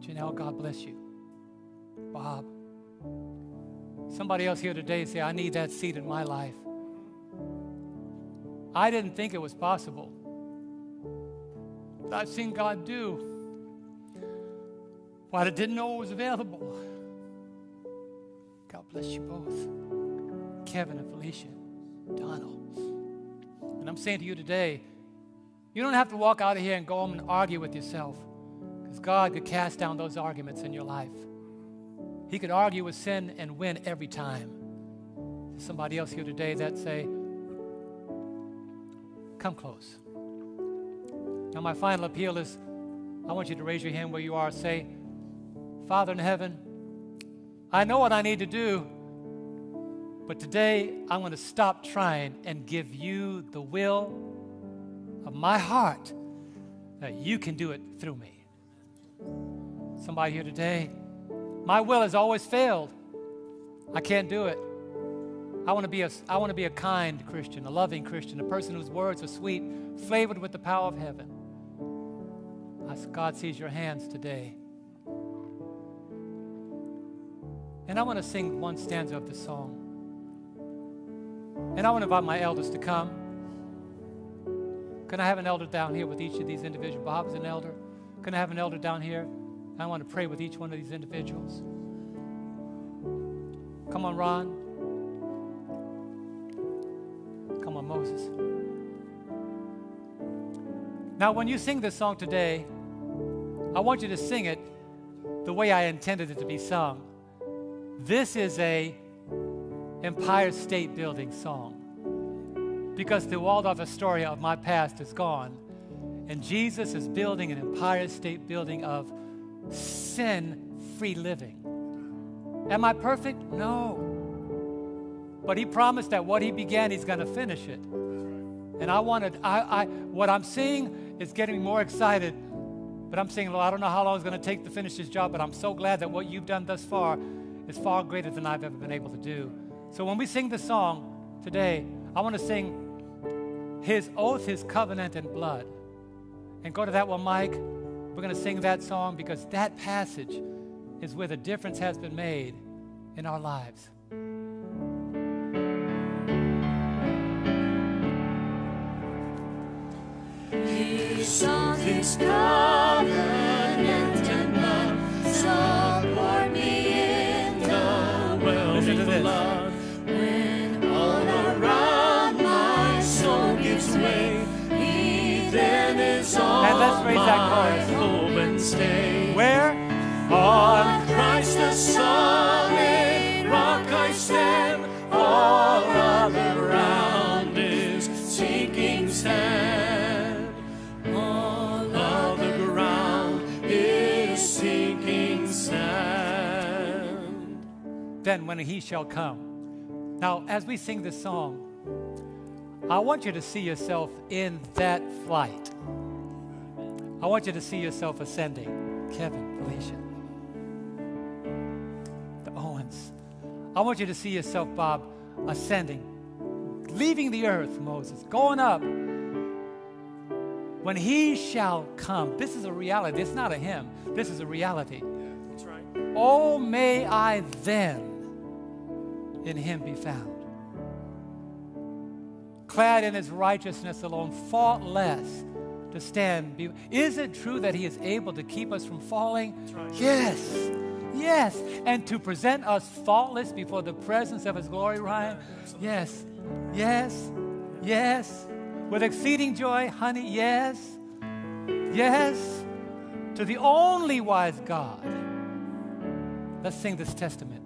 Janelle, God bless you. Bob. Somebody else here today say, I need that seed in my life. I didn't think it was possible. I've seen God do. what I didn't know was available. God bless you both. Kevin and Felicia, Donald. And I'm saying to you today, You don't have to walk out of here and go home and argue with yourself because God could cast down those arguments in your life. He could argue with sin and win every time. There's somebody else here today that say, come close. Now, my final appeal is I want you to raise your hand where you are. Say, Father in heaven, I know what I need to do, but today I'm going to stop trying and give you the will of my heart that you can do it through me. Somebody here today, my will has always failed. I can't do it. I want to be a, I want to be a kind Christian, a loving Christian, a person whose words are sweet, flavored with the power of heaven. As God sees your hands today. And I want to sing one stanza of the song. And I want to invite my elders to come. Can I have an elder down here with each of these individuals? Bob is an elder. Can I have an elder down here? I want to pray with each one of these individuals. Come on, Ron. Come on, Moses. Now, when you sing this song today, I want you to sing it the way I intended it to be sung. This is a Empire State Building song because the Waldorf Astoria of my past is gone, and Jesus is building an Empire State Building of sin-free living. Am I perfect? No. But he promised that what he began, he's going to finish it. And I wanted, I, I, what I'm seeing is getting me more excited. But I'm saying, Lord, I don't know how long it's going to take to finish this job, but I'm so glad that what you've done thus far is far greater than I've ever been able to do. So when we sing the song today, I want to sing His oath, His covenant, and blood. And go to that one, Mike. We're going to sing that song because that passage is where the difference has been made in our lives. His oath, His covenant, let's raise that chorus. hope and stay. Where? On Christ the solid rock I stand, all other ground is sinking sand. All other ground is sinking sand. Then when he shall come. Now, as we sing this song, I want you to see yourself in that flight. I want you to see yourself ascending. Kevin, Felicia, the Owens. I want you to see yourself, Bob, ascending, leaving the earth, Moses, going up. When he shall come, this is a reality. It's not a hymn, this is a reality. That's right. Oh, may I then in him be found. Clad in his righteousness alone, faultless to stand. Be- is it true that he is able to keep us from falling? right. Yes. Yes. And to present us faultless before the presence of his glory, Ryan? Yes. Yes. Yes. With exceeding joy, honey? Yes. Yes. To the only wise God. Let's sing this testament.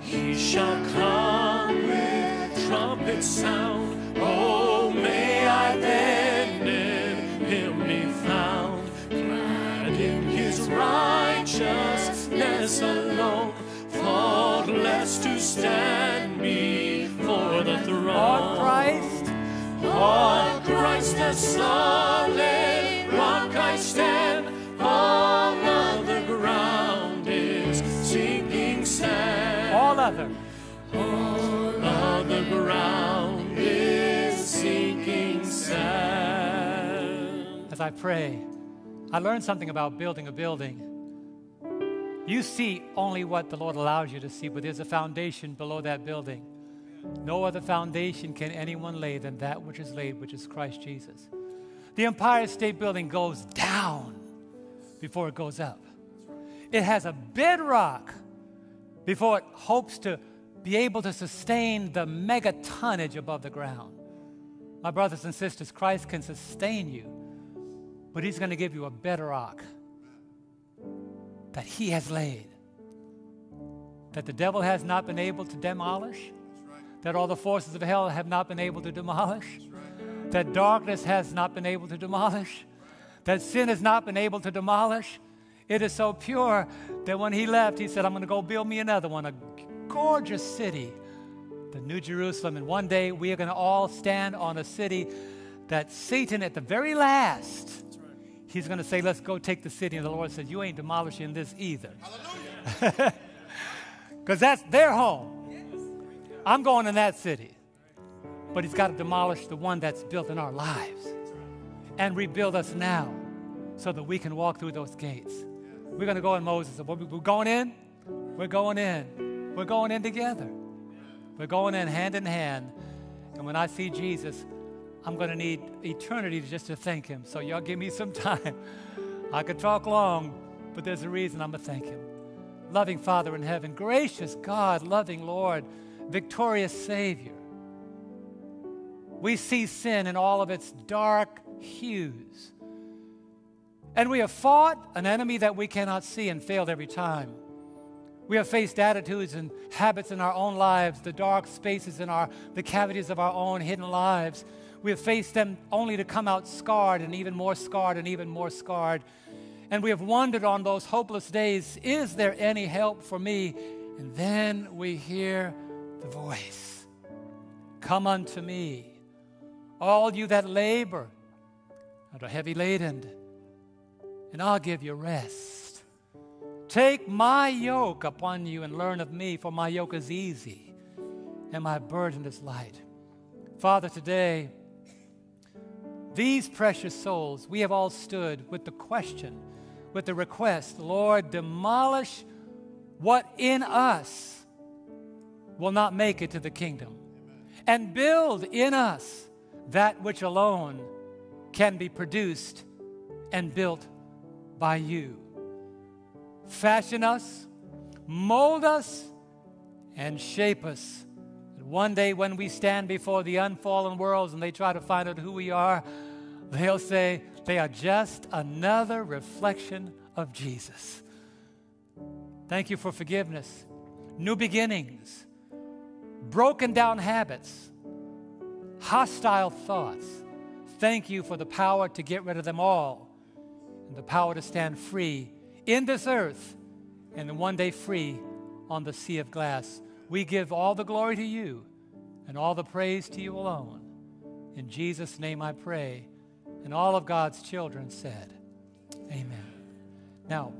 He shall come with trumpet sound. Oh, righteousness alone, faultless to stand before the throne. On Christ, On Christ the solid rock I stand, all other ground is sinking sand. all other. All other ground is sinking sand. As I pray, I learned something about building a building. You see only what the Lord allows you to see, but there's a foundation below that building. No other foundation can anyone lay than that which is laid, which is Christ Jesus. The Empire State Building goes down before it goes up. It has a bedrock before it hopes to be able to sustain the mega tonnage above the ground. My brothers and sisters, Christ can sustain you, but He's going to give you a better rock that He has laid, that the devil has not been able to demolish, that all the forces of hell have not been able to demolish, that darkness has not been able to demolish, that sin has not been able to demolish. It is so pure that when he left, he said, I'm going to go build me another one, a gorgeous city, the New Jerusalem. And one day we are going to all stand on a city that Satan, at the very last, he's going to say, Let's go take the city. And the Lord says, You ain't demolishing this either. Because [LAUGHS] that's their home. I'm going in that city. But he's got to demolish the one that's built in our lives and rebuild us now so that we can walk through those gates. We're going to go in Moses. We're going in. We're going in. We're going in together. We're going in hand in hand. And when I see Jesus, I'm going to need eternity just to thank him. So y'all give me some [LAUGHS] time. I could talk long, but there's a reason I'm going to thank him. Loving Father in heaven, gracious God, loving Lord, victorious Savior. We see sin in all of its dark hues. And we have fought an enemy that we cannot see and failed every time. We have faced attitudes and habits in our own lives, the dark spaces in our the cavities of our own hidden lives. We have faced them only to come out scarred and even more scarred and even more scarred. And we have wondered on those hopeless days, is there any help for me? And then we hear the voice Come unto me, all you that labor and are heavy laden, and I'll give you rest. Take my yoke upon you and learn of me, for my yoke is easy and my burden is light. Father, today, these precious souls, we have all stood with the question, with the request Lord, demolish what in us will not make it to the kingdom, and build in us that which alone can be produced and built by you. Fashion us, mold us, and shape us. One day, when we stand before the unfallen worlds and they try to find out who we are, they'll say they are just another reflection of Jesus. Thank you for forgiveness, new beginnings, broken down habits, hostile thoughts. Thank you for the power to get rid of them all and the power to stand free in this earth and then one day free on the sea of glass. We give all the glory to you and all the praise to you alone. In Jesus' name I pray. And all of God's children said, Amen. Now,